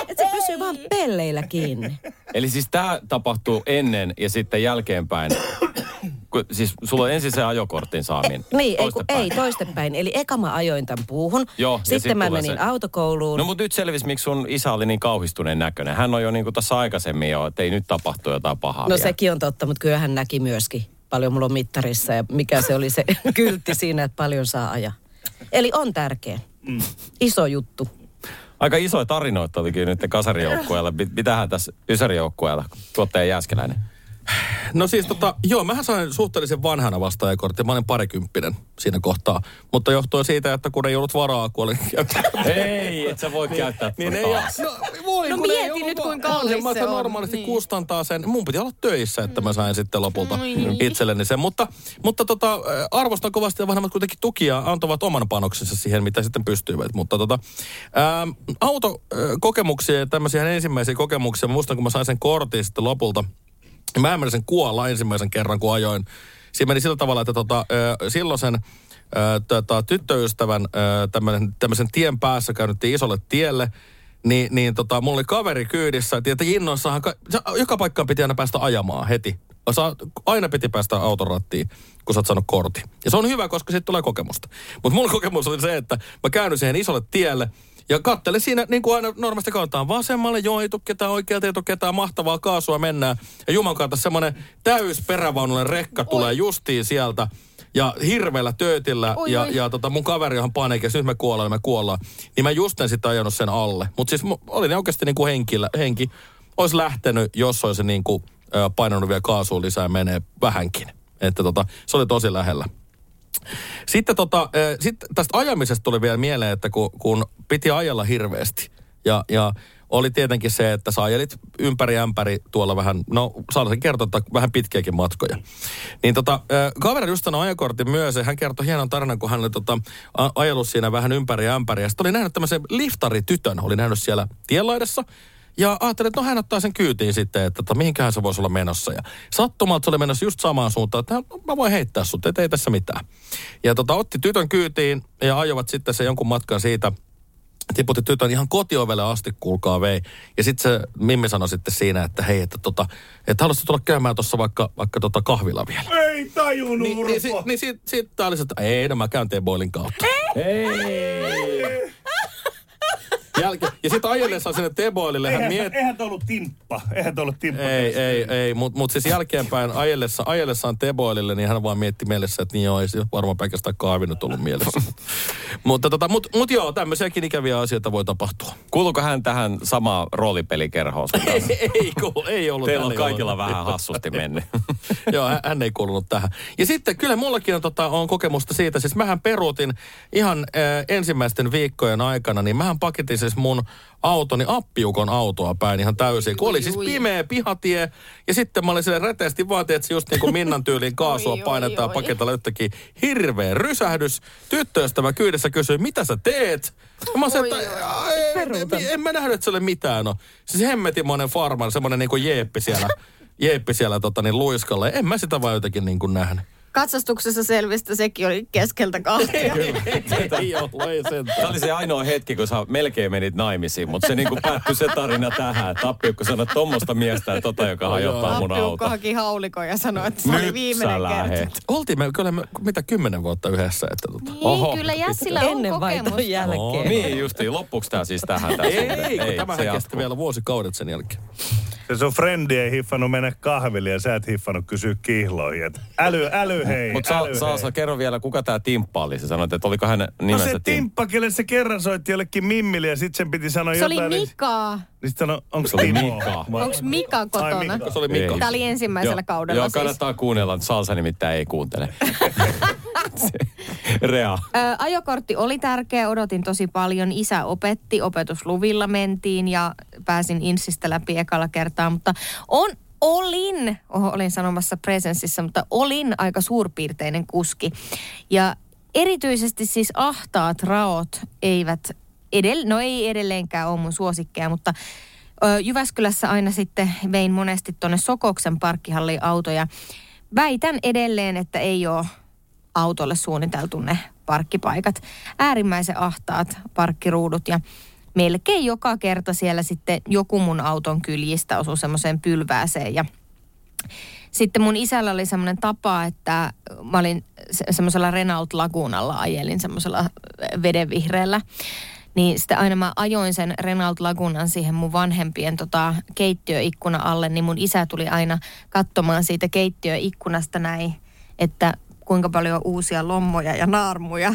Että se pysyy vaan pelleillä kiinni. Eli siis tämä tapahtuu ennen ja sitten jälkeenpäin. Kun, siis sulla on ensin se ajokortin saaminen. Niin, ei, kun, ei toistepäin. Eli eka mä ajoin tämän puuhun. Joo, sitten sit mä menin se- autokouluun. No mutta nyt selvisi, miksi sun isä oli niin kauhistuneen näköinen. Hän on jo niin kuin tässä aikaisemmin jo, että ei nyt tapahtu jotain pahaa No vielä. sekin on totta, mutta kyllä hän näki myöskin paljon mulla on mittarissa ja mikä se oli se kyltti siinä, että paljon saa ajaa. Eli on tärkeä. Mm. Iso juttu. Aika isoja tarinoita olikin nyt kasarijoukkueella. Mit- Mitähän tässä Ysärijoukkueella, tuottaja Jääskeläinen? No siis tota, joo, mähän sain suhteellisen vanhana vastaajakortti. Mä olin parikymppinen siinä kohtaa. Mutta johtuen siitä, että kun ei ollut varaa, kun olin Ei, et sä voi käyttää niin tuota ei, taas. no, voi, No kun ei mieti ollut nyt, kuinka kallis se on. normaalisti Niin. kustantaa sen. Mun piti olla töissä, että mä sain sitten lopulta Niin. itselleni sen. Mutta, mutta tota, äh, arvostan kovasti ja vanhemmat kuitenkin tukia antavat oman panoksensa siihen, mitä sitten pystyivät. Mutta tota, ähm, autokokemuksia ja tämmöisiä ensimmäisiä kokemuksia. Mä muistan, kun mä sain sen kortin sitten lopulta. Mä ymmärsin kuolla ensimmäisen kerran, kun ajoin. Siinä meni sillä tavalla, että tota, ö, silloisen ö, tota, tyttöystävän ö, tämmönen, tämmöisen tien päässä käynyttiin isolle tielle. Niin, niin tota, mulla oli kaveri kyydissä. Tietenkin innoissahan, ka- joka paikkaan piti aina päästä ajamaan heti. Aina piti päästä auton rattiin, kun sä oot saanut kortin. Ja se on hyvä, koska siitä tulee kokemusta. Mutta mun kokemus oli se, että mä käyn siihen isolle tielle ja kattelen siinä, niin kuin aina normaalisti katsotaan, vasemmalle, joo, ei tuu ketään oikealta, ei tuu ketään, mahtavaa kaasua mennään. Ja Juman kautta semmoinen täys perävaunullinen rekka tulee justiin sieltä. Ja hirveällä töötillä, Oi, ja, oi. ja tota, mun kaveri on panikissa, nyt me kuollaan, me kuollaan. Niin mä just en sitten ajanut sen alle. Mutta siis oli ne oikeasti niin kuin henkillä, henki olisi lähtenyt, jos olisi niin kuin, painanut vielä kaasua lisää menee vähänkin. Että tota, se oli tosi lähellä. Sitten tota, sit tästä ajamisesta tuli vielä mieleen, että kun, kun piti ajella hirveästi ja, ja oli tietenkin se, että sä ajelit ympäri ämpäri tuolla vähän, no saan kertoa, että vähän pitkiäkin matkoja. Niin tota, kaveri just sanoi ajokortin myös ja hän kertoi hienon tarinan, kun hän oli tota, ajellut siinä vähän ympäri ämpäri. Ja sitten oli nähnyt tämmöisen liftaritytön, oli nähnyt siellä tienlaidassa. Ja ajattelin, että no hän ottaa sen kyytiin sitten, että tota, mihinköhän se voisi olla menossa. Ja sattumalta se oli menossa just samaan suuntaan, että no, mä voin heittää sut, että ei tässä mitään. Ja tota, otti tytön kyytiin ja ajoivat sitten se jonkun matkan siitä tiputti tytön ihan kotiovelle asti, kuulkaa vei. Ja sitten se Mimmi sanoi sitten siinä, että hei, että, tota, että haluaisitko tulla käymään tuossa vaikka, vaikka tota kahvila vielä. Ei tajunnut, Niin, niin, si, niin sit, sit tää oli se, että ei, no mä käyn T-Boilin kautta. Jälke, ja sitten ajellessa sinne T-Boilille hän Eihän, mietti, eihän toi ollut timppa. Eihän toi ollut timppa. ei, ei, ei, mutta mut siis jälkeenpäin ajellessa, ajellessaan Teboilille, niin hän vaan mietti mielessä, että niin joo, ei varmaan pelkästään kahvi nyt ollut mielessä. mutta tota, mut, mut joo, tämmöisiäkin ikäviä asioita voi tapahtua. Kuuluuko hän tähän samaan roolipelikerhoon? kanssa? ei, kuulu, ei ollut. Teillä on ei kaikilla ollut. vähän hassusti mennyt. Joo, hän, hän ei kuulunut tähän. Ja sitten kyllä mullakin on, tota, on kokemusta siitä, siis mähän peruutin ihan äh, ensimmäisten viikkojen aikana, niin mähän paketin siis mun autoni appiukon autoa päin ihan täysin. Kun oli siis pimeä pihatie ja sitten mä olin sille reteästi vaatin, että se just niin kuin Minnan tyyliin kaasua painetaan oi. paketilla yhtäkkiä hirveä rysähdys. Tyttöystävä kyydessä kysyi, mitä sä teet? Ja mä sanoin, Oi, että "Ai, en, en mä nähnyt, että se oli mitään. No. Siis hemmetimoinen farman, semmoinen niin kuin jeeppi siellä, jeeppi siellä tota, niin luiskalle. En mä sitä vaan jotenkin niin kuin nähnyt. Katsastuksessa selvistä sekin oli keskeltä kahtia. ei ollut, ei. Tämä oli se ainoa hetki, kun sä melkein menit naimisiin, mutta se niinku päättyi se tarina tähän. Tappiukko sanoi, että tommosta miestä ja tota, joka hajottaa mun auto. haki haulikon ja sanoi, että se oli Nyt viimeinen sä kerta. Oltiin me kyllä me, mitä kymmenen vuotta yhdessä. Että tota. Niin, Oho. kyllä Jassilla on Ennen kokemusta. jälkeen? Niin justiin, loppuuko tää siis tähän? Suhde? Ei, kun se tämähän kesti vielä vuosikaudet sen jälkeen. Se sun frendi ei hiffannut mennä kahville ja sä et hiffannut kysyä kihloihin. Et äly, äly hei, Mutta saa, saa, kerro vielä, kuka tämä Timppa oli? Sä sanoit, että oliko hänen No nimensä se Timppa? kelle se kerran soitti jollekin Mimmille ja sit sen piti sanoa Se oli jotain. niin- Mika. Niin sit sanoi, onko Se oli? Mika. Onko Mika kotona? Ai, Mika. Se oli. Ei. Tämä oli ensimmäisellä Joo, kaudella Joo, siis. kannattaa kuunnella. Salsa nimittäin ei kuuntele. Rea. Ö, ajokortti oli tärkeä, odotin tosi paljon. Isä opetti, opetusluvilla mentiin ja pääsin insistä läpi ekalla kertaa, mutta on, olin, oho, olin sanomassa presenssissä, mutta olin aika suurpiirteinen kuski. Ja erityisesti siis ahtaat raot eivät, edell- no ei edelleenkään ole mun suosikkeja, mutta ö, Jyväskylässä aina sitten vein monesti tuonne Sokoksen parkkihalliin autoja. Väitän edelleen, että ei ole autolle suunniteltu ne parkkipaikat. Äärimmäisen ahtaat parkkiruudut ja melkein joka kerta siellä sitten joku mun auton kyljistä osui semmoiseen pylvääseen ja sitten mun isällä oli semmoinen tapa, että mä olin se- semmoisella Renault Lagunalla ajelin semmoisella vedenvihreällä. Niin sitten aina mä ajoin sen Renault Lagunan siihen mun vanhempien tota, keittiöikkuna alle, niin mun isä tuli aina katsomaan siitä keittiöikkunasta näin, että kuinka paljon uusia lommoja ja naarmuja.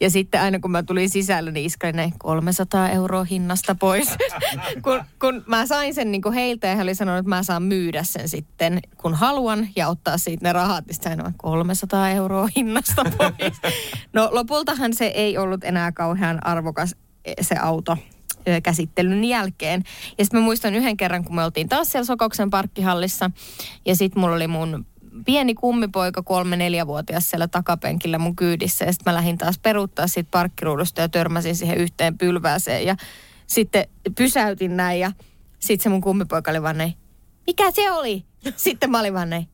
Ja sitten aina kun mä tulin sisälle, niin iska oli ne 300 euroa hinnasta pois. kun, kun mä sain sen niin kuin heiltä ja he oli sanonut, että mä saan myydä sen sitten, kun haluan ja ottaa siitä ne rahat. Niin sitten sain 300 euroa hinnasta pois. No lopultahan se ei ollut enää kauhean arvokas eh, se auto käsittelyn jälkeen. Ja sitten mä muistan yhden kerran, kun me oltiin taas siellä Sokoksen parkkihallissa. Ja sitten mulla oli mun pieni kummipoika, kolme neljävuotias siellä takapenkillä mun kyydissä. Ja sitten mä lähdin taas peruuttaa siitä parkkiruudusta ja törmäsin siihen yhteen pylvääseen. Ja sitten pysäytin näin ja sitten se mun kummipoika oli vaan näin, mikä se oli? Sitten mä olin vaan näin,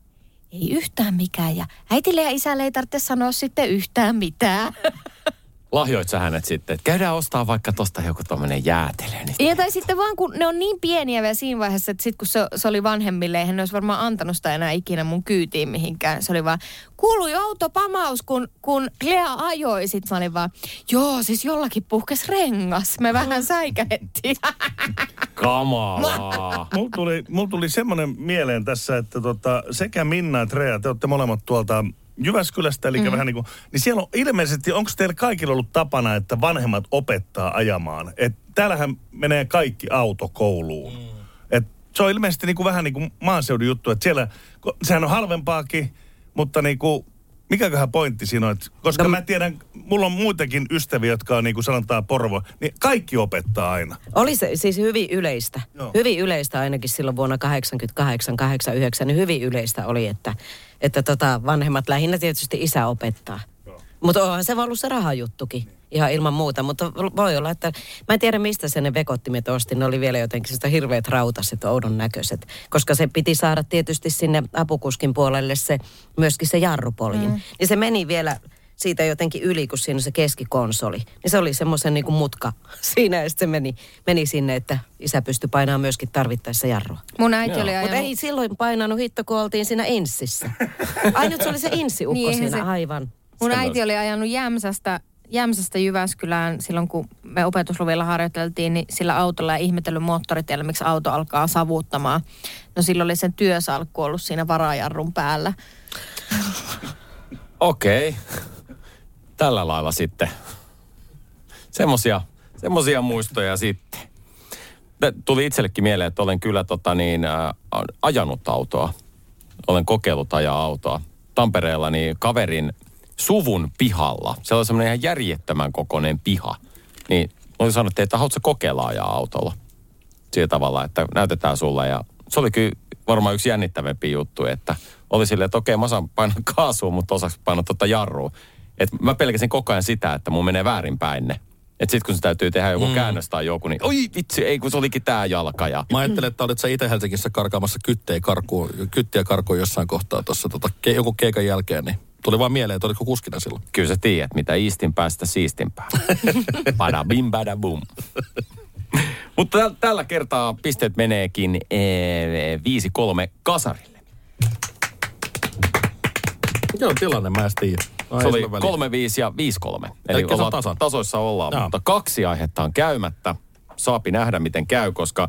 ei yhtään mikään. Ja äitille ja isälle ei tarvitse sanoa sitten yhtään mitään. Lahjoit sä hänet sitten, että käydään ostaa vaikka tosta joku tommonen jäätelö. Niin Ja tai sitten vaan kun ne on niin pieniä vielä siinä vaiheessa, että sitten kun se, se oli vanhemmille, eihän ne olisi varmaan antanut sitä enää ikinä mun kyytiin mihinkään. Se oli vaan, kuului autopamaus, kun, kun Lea ajoi. Sitten mä olin vaan, joo, siis jollakin puhkes rengas. Me vähän säikähettiin. Kamalaa. Mulla tuli, mul tuli semmoinen mieleen tässä, että tota, sekä Minna että Rea, te olette molemmat tuolta Jyväskylästä, eli mm. vähän niin kuin, niin siellä on ilmeisesti, onko teillä kaikilla ollut tapana, että vanhemmat opettaa ajamaan? Et täällähän menee kaikki autokouluun. Mm. Et se on ilmeisesti niin kuin vähän niin kuin maaseudun juttu, että siellä, sehän on halvempaakin, mutta niin kuin, mikäköhän pointti siinä on? Et, koska no, mä tiedän, mulla on muitakin ystäviä, jotka on niin kuin sanotaan Porvo, niin kaikki opettaa aina. Oli se siis hyvin yleistä. Joo. Hyvin yleistä ainakin silloin vuonna 88, 89, niin hyvin yleistä oli, että, että tota vanhemmat lähinnä tietysti isä opettaa. Mutta onhan se ollut se rahajuttukin ihan ilman muuta, mutta voi olla, että mä en tiedä mistä se ne vekottimet ostin. Ne oli vielä jotenkin sitä hirveät rautaset, oudon näköiset. Koska se piti saada tietysti sinne apukuskin puolelle se, myöskin se jarrupoljin. Mm. Niin se meni vielä siitä jotenkin yli, kun siinä se keskikonsoli. Niin se oli semmoisen niin mutka siinä ja sitten se meni, meni sinne, että isä pystyi painamaan myöskin tarvittaessa jarrua. Mun äiti oli Mutta ajanut... ei silloin painanut hitto, kun oltiin siinä insissä. Ainut se oli se insiukko Niin, siinä, se- aivan. Mun äiti oli ajanut Jämsästä, Jämsästä Jyväskylään silloin, kun me opetusluvilla harjoiteltiin, niin sillä autolla ja ihmetellyt moottoritiellä, miksi auto alkaa savuttamaan. No silloin oli sen työsalkku ollut siinä varajarrun päällä. Okei. Tällä lailla sitten. Semmosia, semmosia muistoja sitten. Tuli itsellekin mieleen, että olen kyllä tota niin, ä, ajanut autoa. Olen kokeillut ajaa autoa. Tampereella niin kaverin suvun pihalla. Se oli semmoinen ihan järjettömän kokoinen piha. Niin oli sanottu, että haluatko kokeilla ajaa autolla? Sillä tavalla, että näytetään sulle. Ja se oli kyllä varmaan yksi jännittävämpi juttu, että oli silleen, että okei, mä saan painaa kaasua, mutta osaksi painaa tuota jarrua. Et mä pelkäsin koko ajan sitä, että mun menee väärinpäin ne. Että sit kun se täytyy tehdä joku mm. käännös tai joku, niin oi vitsi, ei kun se olikin tää jalka. Ja... Mä ajattelin, että olit sä itse Helsingissä karkaamassa kyttejä karkuun, kyttiä karkuun jossain kohtaa tuossa tota, ke, joku keikan jälkeen, niin tuli vaan mieleen, että olitko kuskina silloin. Kyllä sä tiedät, mitä iistin päästä siistin päällä. Bada bim, bada bum. Mutta täl- tällä kertaa pisteet meneekin ee, 5-3 kasarille. Mikä on tilanne, mä en tiedä. Ai, Se oli ei sillä väliä. 3-5 ja 5-3. Eli ollaan tasan. tasoissa ollaan, Joo. mutta kaksi aihetta on käymättä. Saapi nähdä, miten käy, koska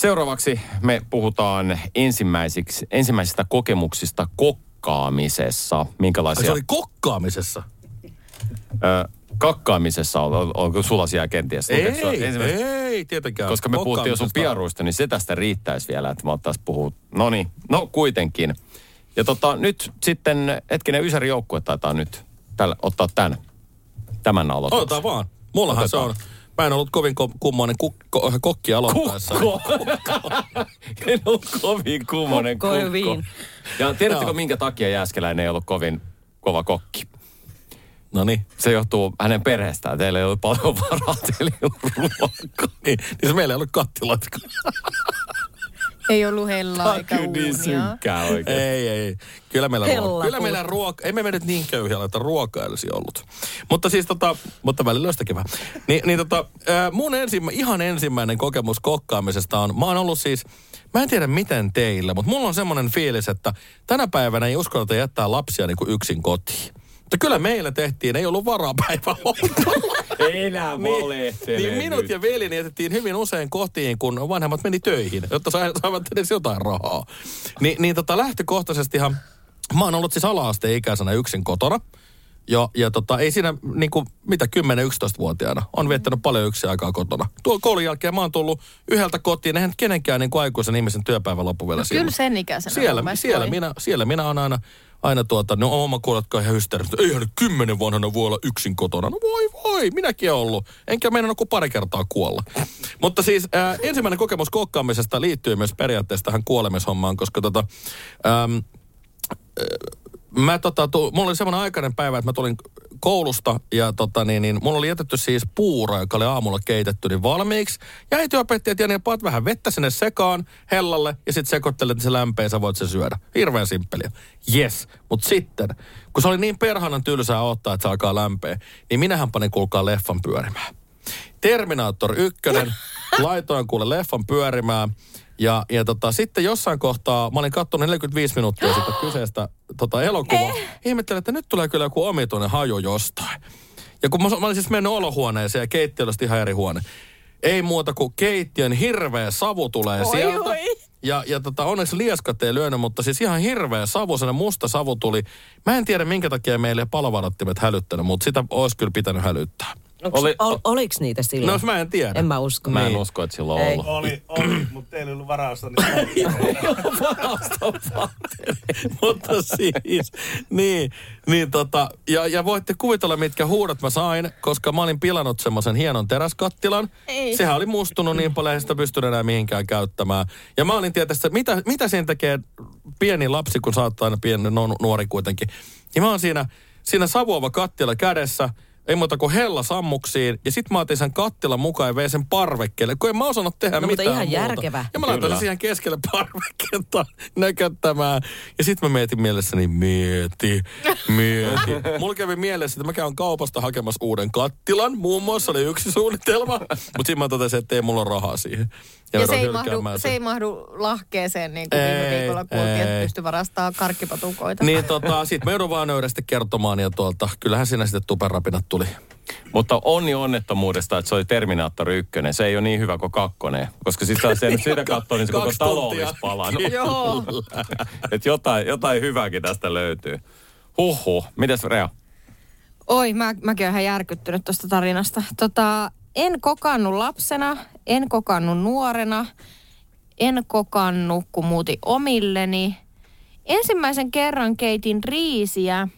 Seuraavaksi me puhutaan ensimmäisiksi, ensimmäisistä kokemuksista kokkaamisessa. Ai Minkälaisia... se oli kokkaamisessa. Ö, kakkaamisessa on, on, onko sulla siellä kenties? Ei, ensimmäistä- ei tietenkään. Koska me puhuttiin jo sun piaruista, niin se tästä riittäisi vielä, että mä ottais puhua. No niin, no kuitenkin. Ja tota, nyt sitten hetkinen Ysäri joukkue taitaa nyt tällä, ottaa tämän, tämän aloituksen. Otetaan vaan. Mullahan Otetaan. se on. Mä en ollut kovin ko- kummoinen kuk- ko- kokki aloittaessa. Kukko. en ollut kovin kummonen Kukko kukko. hyvin. Ja tiedättekö minkä takia Jääskeläinen ei ollut kovin kova kokki? No niin. Se johtuu hänen perheestään. Teillä ei ollut paljon varaa, teillä ei ollut ruokaa. Niin, niin se meillä ei ollut kattiloita. Ei ollut hellaa eikä Kyllä niin synkkää oikein. ei, ei. Kyllä meillä, ruoka, kyllä meillä ruoka, ei me mennyt niin köyhiä, että ruokaa olisi ollut. Mutta siis tota, mutta välillä sitäkin vähän. Ni, niin tota, mun ensimmä, ihan ensimmäinen kokemus kokkaamisesta on, mä oon ollut siis, mä en tiedä miten teillä, mutta mulla on semmoinen fiilis, että tänä päivänä ei uskalleta jättää lapsia niin kuin yksin kotiin. Mutta kyllä meillä tehtiin, ei ollut. Ei enää valehtele niin minut ja veljeni jätettiin hyvin usein kotiin, kun vanhemmat meni töihin, jotta sai- saivat edes jotain rahaa. Ni, niin tota, lähtökohtaisestihan, mä oon ollut siis ala-asteikäisenä yksin kotona. Ja, ja tota, ei siinä niinku, mitä 10-11-vuotiaana on viettänyt paljon yksin aikaa kotona. Tuo koulun jälkeen mä oon tullut yhdeltä kotiin, eihän kenenkään niinku aikuisen ihmisen työpäivä loppu vielä No kyllä sen ikäisenä Siellä, siellä, minä, siellä minä on aina, aina tuota, no oma kuuletko ihan hysteeristä. Eihän kymmenen vanhana voi olla yksin kotona. No voi voi, minäkin olen ollut. Enkä meinannut kuin pari kertaa kuolla. Mutta siis äh, ensimmäinen kokemus kokkaamisesta liittyy myös periaatteessa tähän kuolemishommaan, koska tota, ähm, mä tota, tu, mulla oli semmoinen aikainen päivä, että mä tulin koulusta ja tota, niin, niin, mulla oli jätetty siis puuro, joka oli aamulla keitetty niin valmiiksi. Ja äiti opetti, että Jani, paat vähän vettä sinne sekaan hellalle ja sitten sekoittelet, että se lämpee ja sä voit sen syödä. Hirveän simppeliä. Yes. Mutta sitten, kun se oli niin perhanan tylsää ottaa, että se alkaa lämpeä, niin minähän panin kuulkaa leffan pyörimään. Terminaattor 1, laitoin kuule leffan pyörimään. Ja, ja tota, sitten jossain kohtaa, mä olin katsonut 45 minuuttia sitä kyseistä tota, elokuvaa. Ihmettelin, että nyt tulee kyllä joku omituinen haju jostain. Ja kun mä, mä olin siis mennyt olohuoneeseen ja keittiö oli ihan eri huone. Ei muuta kuin keittiön hirveä savu tulee Oi, sieltä. oi. Ja, ja tota, onneksi lieskat ei lyönyt, mutta siis ihan hirveä savu, sellainen musta savu tuli. Mä en tiedä, minkä takia meille ei palovarattimet hälyttänyt, mutta sitä olisi kyllä pitänyt hälyttää. Onks, Oli- ol, oliks niitä silloin? No, mä en tiedä. En mä usko. Mä en Niin. usko, että sillä on Ei. ollut. Oli, oli, mutta teillä ei ollut varausta. Niin Mutta siis, niin, niin tota, ja, ja voitte kuvitella, mitkä huudot mä sain, koska mä olin pilannut semmoisen hienon teräskattilan. Ei. Sehän oli mustunut niin paljon, ei sitä pystynyt enää mihinkään käyttämään. Ja mä olin tietysti, että mitä, mitä siinä tekee pieni lapsi, kun saattaa aina pieni no, nuori kuitenkin. Ja mä oon siinä, siinä savuava kattila kädessä, ei muuta kuin hella sammuksiin. Ja sit mä otin sen kattilan mukaan ja vein sen parvekkeelle, kun en mä osannut tehdä No, mutta mitään ihan muuta. järkevä. Ja mä laitoin siihen keskelle parvekkeelta nököttämään. Ja sitten mä mietin mielessäni, mieti, mieti. Mulla kävi mielessä, että mä käyn kaupasta hakemassa uuden kattilan. Muun muassa oli yksi suunnitelma. Mutta sitten mä totesin, että ei mulla ole rahaa siihen. Ja, se, joudun ei mahdu, se ei mahdu lahkeeseen, niin kuin viime Ei, viikolla kuultiin, että ei. pystyi varastamaan karkkipatukoita. Niin tota, sit mä joudun vaan nöyrästi kertomaan ja tuolta, kyllähän siinä sitten tuperapinat tuli. Mutta onni onnettomuudesta, että se oli Terminaattor 1. Se ei ole niin hyvä kuin kakkonen. Koska sitten saa sen, sitä katsoa, niin se koko talo olisi palannut. Joo. että jotain, jotain hyvääkin tästä löytyy. Huhhuh. Mites Rea? Oi, mä, mäkin olen ihan järkyttynyt tuosta tarinasta. Tota, en kokannut lapsena, en kokannut nuorena, en kokannut, kun muutin omilleni. Ensimmäisen kerran keitin riisiä,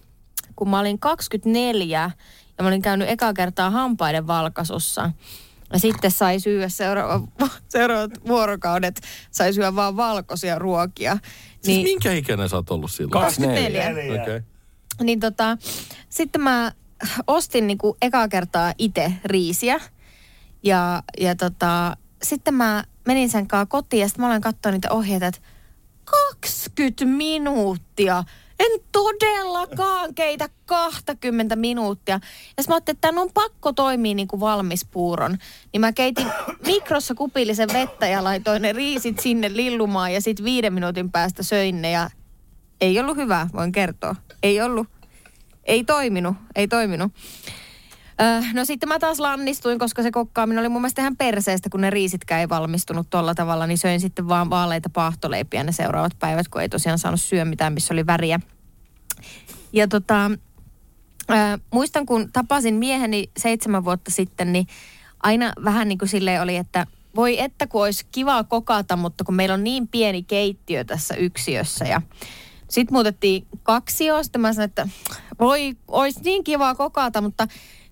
kun mä olin 24 ja mä olin käynyt eka kertaa hampaiden valkasussa. Ja sitten sai syödä seuraava, seuraavat vuorokaudet, sai syödä vaan valkoisia ruokia. Siis minkä ikäinen sä oot ollut silloin? 24. Okei. Okay. Niin tota, sitten mä ostin niinku ekaa kertaa itse riisiä. Ja, ja tota, sitten mä menin sen kanssa kotiin ja sitten mä olen katsoa niitä ohjeita, että 20 minuuttia. En todellakaan keitä 20 minuuttia. Ja mä ajattelin, että tämän on pakko toimia niin kuin valmis puuron. Niin mä keitin mikrossa kupillisen vettä ja laitoin ne riisit sinne lillumaan ja sitten viiden minuutin päästä söin ne ja ei ollut hyvä, voin kertoa. Ei ollut. Ei toiminut, ei toiminut. No sitten mä taas lannistuin, koska se kokkaaminen oli mun mielestä ihan perseestä, kun ne riisitkään ei valmistunut tolla tavalla, niin söin sitten vaan vaaleita paahtoleipiä ne seuraavat päivät, kun ei tosiaan saanut syö mitään, missä oli väriä. Ja tota, öö, muistan, kun tapasin mieheni seitsemän vuotta sitten, niin aina vähän niin kuin silleen oli, että voi että kun olisi kivaa kokata, mutta kun meillä on niin pieni keittiö tässä yksiössä ja sitten muutettiin kaksi sitten mä sanoin, että voi, olisi niin kivaa kokata, mutta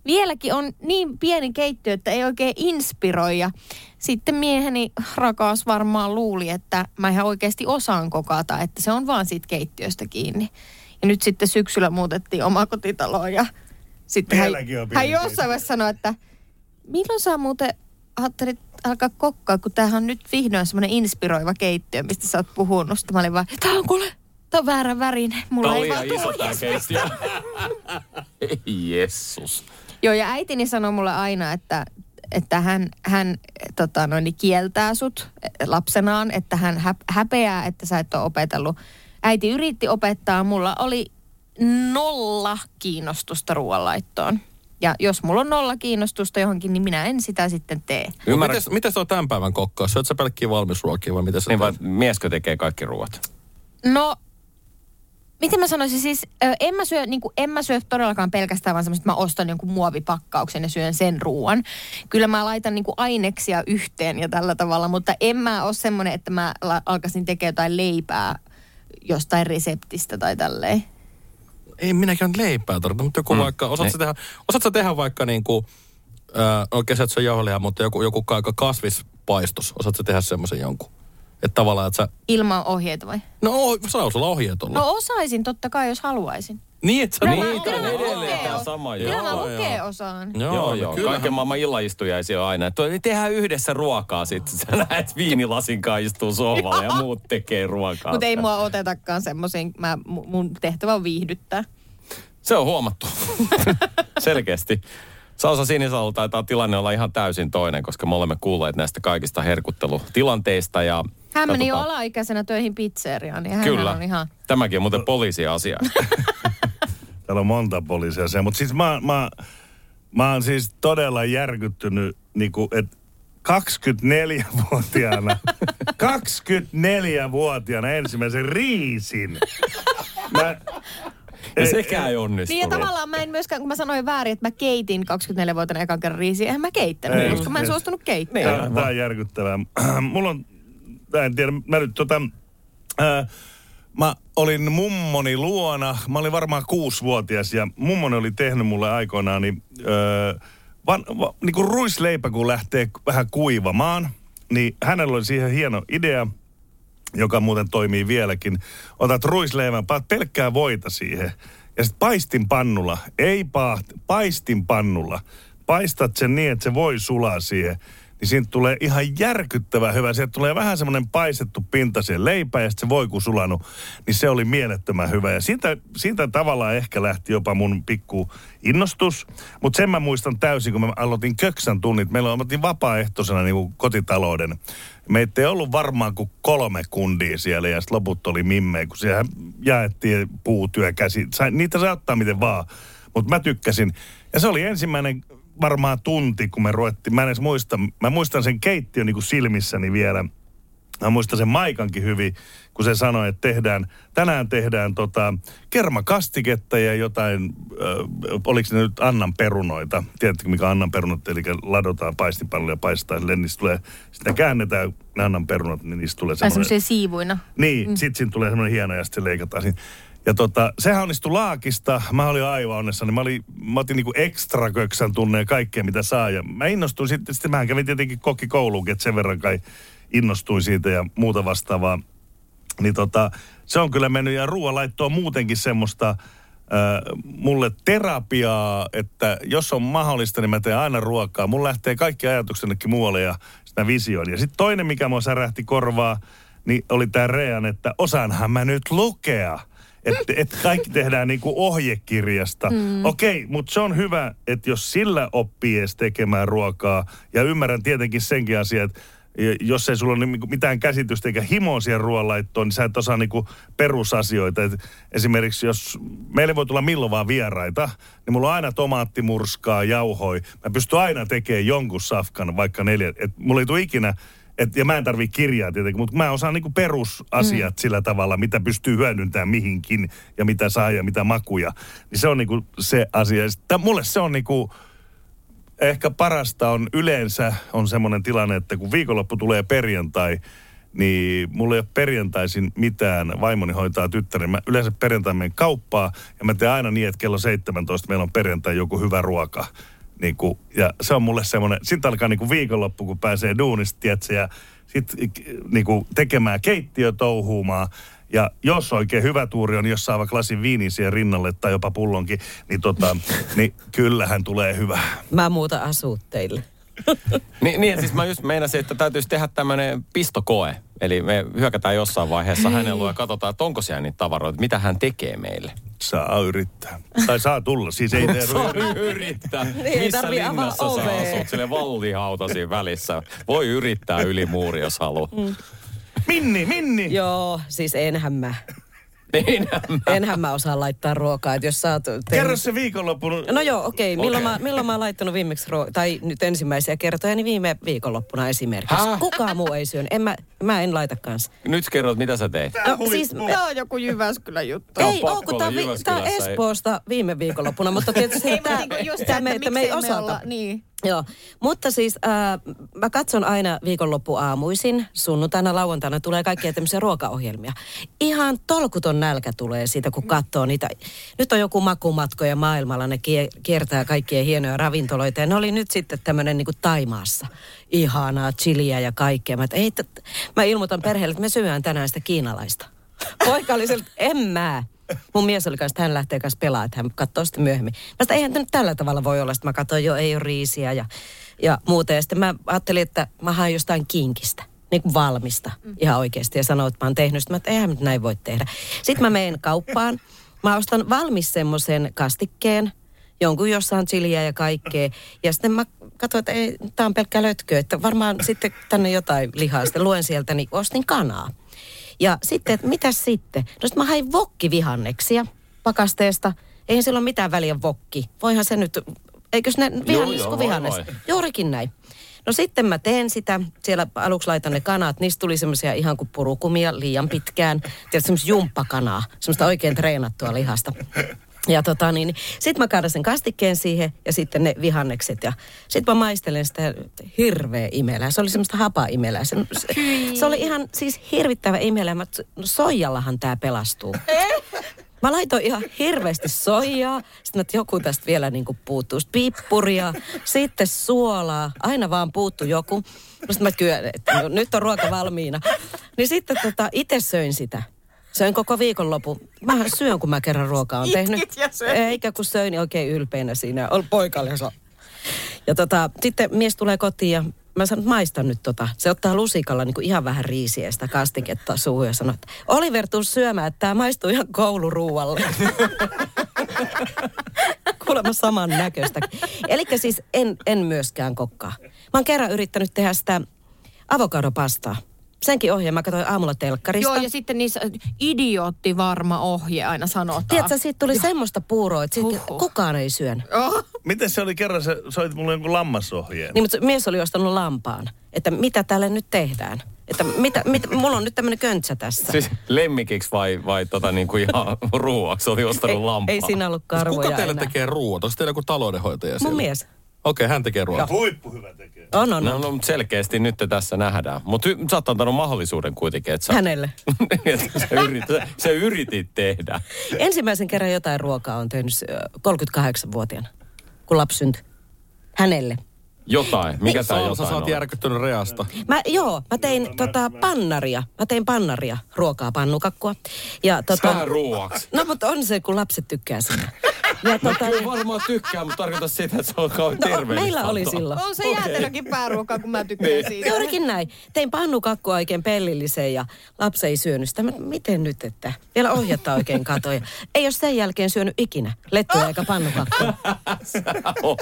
vieläkin on niin pieni keittiö, että ei oikein inspiroi. Ja sitten mieheni rakas varmaan luuli, että mä ihan oikeasti osaan kokata, että se on vaan siitä keittiöstä kiinni. Ja nyt sitten syksyllä muutettiin omakotitaloon ja sitten hän, Vieläkin on pieni hän jossain vaiheessa sanoi, että milloin sä muuten ajattelit alkaa kokkaa, kun tämähän on nyt vihdoin semmoinen inspiroiva keittiö, mistä sä oot puhunut. Sitten mä olin vaan, tää on kuule, tää on väärä värinen. Mulla Tämä on ei liian vaan iso tämä keittiö. Ei Jessus. Joo, ja äitini sanoi mulle aina, että, että hän, hän tota, noin, niin kieltää sut lapsenaan, että hän hä, häpeää, että sä et ole opetellut. Äiti yritti opettaa, mulla oli nolla kiinnostusta ruoanlaittoon. Ja jos mulla on nolla kiinnostusta johonkin, niin minä en sitä sitten tee. Ymmärrät, Mites, mites on tämän päivän kokkaus? Syöt sä pelkkiä valmisruokia vai mitä sä niin vai mieskö tekee kaikki ruoat? No, miten mä sanoisin, siis en mä syö, niin kuin, en mä syö todellakaan pelkästään vaan semmoista, että mä ostan jonkun muovipakkauksen ja syön sen ruoan. Kyllä mä laitan niin kuin aineksia yhteen ja tällä tavalla, mutta en mä ole semmoinen, että mä alkaisin tekemään jotain leipää jostain reseptistä tai tälleen. Ei minäkään leipää tarvita, mutta joku mm. vaikka, osaat sä, tehdä, osaat sä tehdä vaikka niin kuin, äh, no kesät se jauhelia, mutta joku, joku aika kasvispaistos, osaat sä tehdä semmoisen jonkun? Että tavallaan, että sä, Ilman ohjeita vai? no saa sulla ohjeet olla. No osaisin totta kai, jos haluaisin. niin, että sä Kyllä niin, kyllä mä edelleen os- sama Kyllä joo, mä joo. lukea osaan. Joo, Joo, joo. kyllähän- Kaiken maailman illaistujaisia on aina. Että tehdään yhdessä ruokaa sitten. Sä näet viinilasin kanssa istuu sohvalle ja muut tekee ruokaa. Mutta ei mua otetakaan semmoisiin, mun tehtävä on viihdyttää. Se on huomattu. Selkeästi. Sausa Sinisalo taitaa tilanne olla ihan täysin toinen, koska me olemme kuulleet näistä kaikista herkuttelutilanteista. Ja Hän meni jo alaikäisenä töihin pizzeriaan, niin hän Kyllä. on ihan... Tämäkin on muuten poliisiasia. Täällä on monta poliisia se, mutta siis mä, mä, mä oon siis todella järkyttynyt, niinku, että 24-vuotiaana, 24-vuotiaana ensimmäisen riisin. Mä, ja sekään ei onnistunut. Niin ja tavallaan mä en myöskään, kun mä sanoin väärin, että mä keitin 24-vuotiaana ekan kerran riisiä, eihän mä keittänyt, Ei, koska mä en suostunut keittämään. Tää, tää on järkyttävää. Mulla on, mä en tiedä, mä nyt tota, ää, mä olin mummoni luona, mä olin varmaan kuusivuotias ja mummoni oli tehnyt mulle aikoinaan, niin, öö, van, va, niin kuin ruisleipä kun lähtee vähän kuivamaan, niin hänellä oli siihen hieno idea, joka muuten toimii vieläkin. Otat ruisleivän, paat pelkkää voita siihen ja sitten paistin pannulla, ei paht, paistin pannulla. Paistat sen niin, että se voi sulaa siihen. Niin siitä tulee ihan järkyttävä hyvä. Sieltä tulee vähän semmoinen paistettu pinta siihen leipään ja sitten se voi kun sulanut. Niin se oli mielettömän hyvä. Ja siitä, siitä tavallaan ehkä lähti jopa mun pikku innostus. Mutta sen mä muistan täysin, kun mä aloitin köksän tunnit. Meillä oltiin vapaaehtoisena niin kuin kotitalouden. Meitä ei ollut varmaan kuin kolme kundia siellä ja sitten loput oli mimmejä, kun siellä jaettiin puutyö käsi. Sai, niitä saa ottaa miten vaan, mutta mä tykkäsin. Ja se oli ensimmäinen varmaan tunti, kun me ruvettiin. Mä en edes muista, mä muistan sen keittiön niin kuin silmissäni vielä. Mä muistan sen Maikankin hyvin, kun se sanoi, että tehdään, tänään tehdään tota, kermakastiketta ja jotain, äh, oliko ne nyt Annan perunoita. Tiedättekö mikä Annan perunat, eli ladotaan paistinpannulle ja paistaa sille, niistä tulee, sitten käännetään ne Annan perunat, niin niistä tulee semmoinen... semmoisia siivuina. Niin, mm. sit siinä tulee semmoinen hieno ja sitten se leikataan siinä. Ja tota, sehän onnistui laakista. Mä olin aivan onnessani. Mä, olin, mä otin niinku ekstra köksän tunne ja kaikkea mitä saa. Ja mä innostuin sitten, sitten mä kävin tietenkin kokkikouluunkin, että sen verran kai innostuin siitä ja muuta vastaavaa. Niin tota, se on kyllä mennyt ja ruoanlaitto on muutenkin semmoista äh, mulle terapiaa, että jos on mahdollista, niin mä teen aina ruokaa. Mun lähtee kaikki ajatukset jonnekin muualle ja sitä visioon. Ja sitten toinen, mikä mua särähti korvaa, niin oli tämä Rean, että osaanhan mä nyt lukea. Että et kaikki tehdään niinku ohjekirjasta. Mm. Okei, mutta se on hyvä, että jos sillä oppii edes tekemään ruokaa, ja ymmärrän tietenkin senkin asian, että jos ei sulla ole niinku mitään käsitystä eikä himoa siihen ruoanlaittoon, niin sä et osaa niinku perusasioita. Et esimerkiksi jos meille voi tulla milloin vaan vieraita, niin mulla on aina tomaattimurskaa, jauhoi. Mä pystyn aina tekemään jonkun safkan, vaikka neljä. Et mulla ei tule ikinä et, ja mä en tarvii kirjaa tietenkin, mutta mä osaan niinku perusasiat mm. sillä tavalla, mitä pystyy hyödyntämään mihinkin ja mitä saa ja mitä makuja. Niin se on niinku se asia. Ja mulle se on niinku, ehkä parasta on yleensä on semmoinen tilanne, että kun viikonloppu tulee perjantai, niin mulla ei ole perjantaisin mitään. Vaimoni hoitaa tyttären. Mä yleensä perjantai menen kauppaa ja mä teen aina niin, että kello 17 meillä on perjantai joku hyvä ruoka. Niin kuin, ja se on mulle semmoinen, sitten alkaa niin kuin viikonloppu, kun pääsee duunista, tiedätkö, ja sitten niin kuin tekemään keittiö touhuumaan. Ja jos oikein hyvä tuuri on, jos saa vaikka lasin viiniä siihen rinnalle tai jopa pullonkin, niin, tota, niin kyllähän tulee hyvä. Mä muuta asuut teille. Niin, niin siis mä just meinasin, että täytyisi tehdä tämmöinen pistokoe. Eli me hyökätään jossain vaiheessa hänen luo ja katsotaan, että onko siellä niitä tavaroita, mitä hän tekee meille. Saa yrittää. Tai saa tulla, siis ei tee Saa yrittää. ei Missä linnassa sä ovea. asut? Sille vallihauta siinä välissä. Voi yrittää yli muuri, jos haluaa. Mm. Minni, Minni! Joo, siis enhän mä. Niin, Enhän mä osaa laittaa ruokaa, että jos sä oot tehnyt- Kerro se viikonloppun. No joo, okei. Okay. Milloin, Okei. mä, milloin mä oon laittanut viimeksi, ruo- tai nyt ensimmäisiä kertoja, niin viime viikonloppuna esimerkiksi. Häh? Kukaan muu ei syön. En mä, mä en laita kanssa. Nyt kerrot, mitä sä teit. No, siis, Tämä on joku Jyväskylän juttu. Tää on ei oo, kun tää, on vi- tää on Espoosta viime viikonloppuna, mutta tietysti Ei, tää, niinku just tää me, että että me ei me osata. olla- niin. Joo, mutta siis äh, mä katson aina viikonloppuaamuisin, sunnuntaina, lauantaina tulee kaikkia tämmöisiä ruokaohjelmia. Ihan tolkuton nälkä tulee siitä, kun katsoo niitä. Nyt on joku makumatkoja maailmalla, ne kie- kiertää kaikkia hienoja ravintoloita. Ja ne oli nyt sitten tämmöinen niin Taimaassa. Ihanaa, chiliä ja kaikkea. Mä, ei, t- mä ilmoitan perheelle, että me syödään tänään sitä kiinalaista. Poika oli sieltä, en mä. Mun mies oli kanssa, että hän lähtee kanssa pelaamaan, että hän katsoo sitten myöhemmin. Mä sanoin, eihän nyt tällä tavalla voi olla. Sitten mä katsoin, jo ei ole riisiä ja, ja muuta. Ja sitten mä ajattelin, että mä haen jostain kinkistä. Niin kuin valmista ihan oikeasti. Ja sanoin, että mä oon tehnyt. Sitten mä, että eihän nyt näin voi tehdä. Sitten mä menen kauppaan. Mä ostan valmis semmoisen kastikkeen, jonkun jossa on chiliä ja kaikkea. Ja sitten mä katsoin, että ei, tää on pelkkä lötkö, että varmaan sitten tänne jotain lihaa. Sitten luen sieltä, niin ostin kanaa. Ja sitten, että mitäs sitten? No sitten mä hain vokkivihanneksia pakasteesta. Eihän sillä ole mitään väliä vokki. Voihan se nyt, eikös ne vihannes kuin vihannes? voi. Juurikin näin. No sitten mä teen sitä, siellä aluksi laitan ne kanat, niistä tuli semmoisia ihan kuin purukumia liian pitkään. Tiedätkö, semmoista jumppakanaa, semmoista oikein treenattua lihasta. Ja tota niin, sit mä kaadan sen kastikkeen siihen ja sitten ne vihannekset ja sit mä maistelen sitä hirveä imelää. Se oli semmoista hapa imelää. Se, se, se oli ihan siis hirvittävä imelää. Mä, no soijallahan tää pelastuu. Mä laitoin ihan hirveästi soijaa. Sitten että joku tästä vielä niin puuttuu. Sitten Pippuria, sitten suolaa. Aina vaan puuttu joku. No sitten mä kyllä, että no, nyt on ruoka valmiina. Niin sitten tota, itse söin sitä. Söin koko viikonlopun. Mä syön, kun mä kerran ruokaa on tehnyt. Itkit ja söit. Eikä kun söin niin oikein ylpeänä siinä. Ol poikalle se. Ja tota, sitten mies tulee kotiin ja mä sanon, maista nyt tota. Se ottaa lusikalla niin kuin ihan vähän riisiä ja sitä kastiketta suuhun ja sanoo, että Oliver, tuu syömään, että tämä maistuu ihan kouluruualle. Kuulemma saman näköistä. Eli siis en, en myöskään kokkaa. Mä oon kerran yrittänyt tehdä sitä avokadopastaa. Senkin ohjeen mä katsoin aamulla telkkarista. Joo, ja sitten niissä idiootti varma ohje aina sanotaan. Tiedätkö, siitä tuli semmoista puuroa, että siitä Huhhuh. kukaan ei syön. Oh. Miten se oli kerran, sä soit mulle jonkun lammasohjeen? Niin, mutta mies oli ostanut lampaan. Että mitä tälle nyt tehdään? Että mitä, mitä, mulla on nyt tämmöinen köntsä tässä. Siis lemmikiksi vai, vai tota niin kuin ihan ruuaksi oli ostanut ei, lampaa? ei siinä ollut karvoja Kuka teille enää. tekee ruoat? Onko teillä joku taloudenhoitaja siellä? Mun mies. Okei, hän tekee ruoat. Huippu hyvä tekee. On, on, No, on. no mutta selkeästi nyt te tässä nähdään. Mutta sä oot antanut mahdollisuuden kuitenkin, että sä, Hänelle. että sä, yritit, sä yritit tehdä. Ensimmäisen kerran jotain ruokaa on tehnyt ö, 38-vuotiaana, kun lapsi syntyi. Hänelle. Jotain. Mikä tää Saul, sä jotain saat on? järkyttynyt reasta. Mä, joo, mä tein tota pannaria. Mä tein pannaria, ruokaa, pannukakkua. Ja tota, Sä ruuaksi. No mutta on se, kun lapset tykkää sitä. Ja tota, Kyllä varmaan tykkää, mutta tarkoita sitä, että se on kauhean no, terveellistä. meillä oli silloin. On se jäätelökin pääruokaa, kun mä tykkään Niin. siitä. Juurikin näin. Tein pannukakkua oikein pellilliseen ja lapsi ei syönyt sitä. Mä, Miten nyt, että vielä ohjatta oikein katoja. Ei ole sen jälkeen syönyt ikinä lettuja eikä pannukakkua. Sä oot.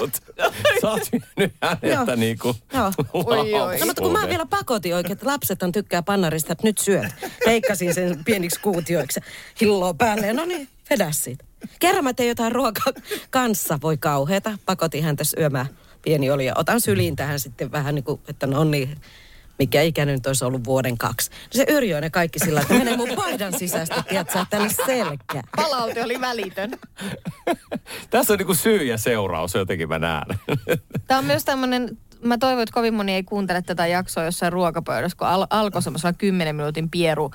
Sä oot nyt häneltä Joo. niinku Joo. Oi, oi. No, mutta kun mä vielä pakotin oikein, että lapsethan tykkää pannarista, että nyt syöt. Leikkasin sen pieniksi kuutioiksi. Hilloa päälle. No niin, vedä siitä. Kerran mä tein jotain ruokaa kanssa. Voi kauheeta. Pakotin häntä syömään. Pieni oli ja otan syliin tähän sitten vähän niin kuin, että no niin, mikä ikäinen nyt olisi ollut vuoden kaksi. Se yrjöi ne kaikki sillä, että menee mun paidan sisästä, tiedätkö, tänne selkään. Palaute oli välitön. Tässä on niinku syy ja seuraus, jotenkin mä näen. Tämä on myös tämmöinen, mä toivon, että kovin moni ei kuuntele tätä jaksoa jossain ruokapöydässä, kun al- alkoi semmoisella 10 minuutin pieru,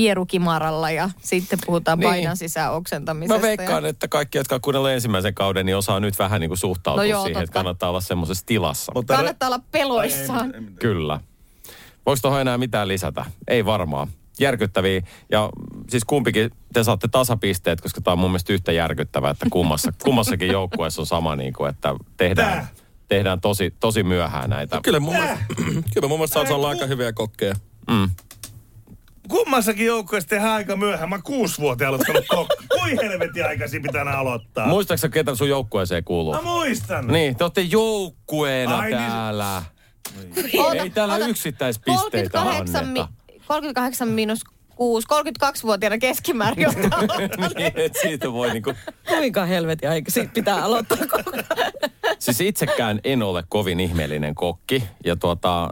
pierukimaralla ja sitten puhutaan Niin. paidan sisään oksentamisesta. Mä veikkaan, että kaikki, jotka on kuunnelleet ensimmäisen kauden, niin osaa nyt vähän niin kuin suhtautua No joo, siihen, että totta. kannattaa olla semmoisessa tilassa. Mutta ja kannattaa olla peloissaan. Kyllä. Voiko tuohon enää mitään lisätä? Ei varmaan. Järkyttäviä. Ja siis kumpikin te saatte tasapisteet, koska tämä on mun mielestä yhtä järkyttävää, että kummassa, kummassakin joukkueessa on sama, niin kuin, että tehdään, Tää. tehdään tosi, tosi myöhään näitä. Kyllä mun mielestä, kyllä mun mielestä saa olla aika hyviä kokkeja. Mm. Kummassakin joukkueessa tehdään aika myöhään. Mä kuusi vuotta aloittanut kokka. Kui helvetin aikaisin pitää aloittaa? Muistaaksä, ketä sun joukkueeseen kuuluu? Mä muistan. Niin, te olette joukkueena Ai niin. täällä. Oota, Ei täällä oota. yksittäispisteitä 38, mi- anneta. 38 miinus 6, 32-vuotiaana keskimäärin, niin, et siitä voi niinku... Kuinka helvetin aikaisin pitää aloittaa koko Siis itsekään en ole kovin ihmeellinen kokki. Ja tuota, äh,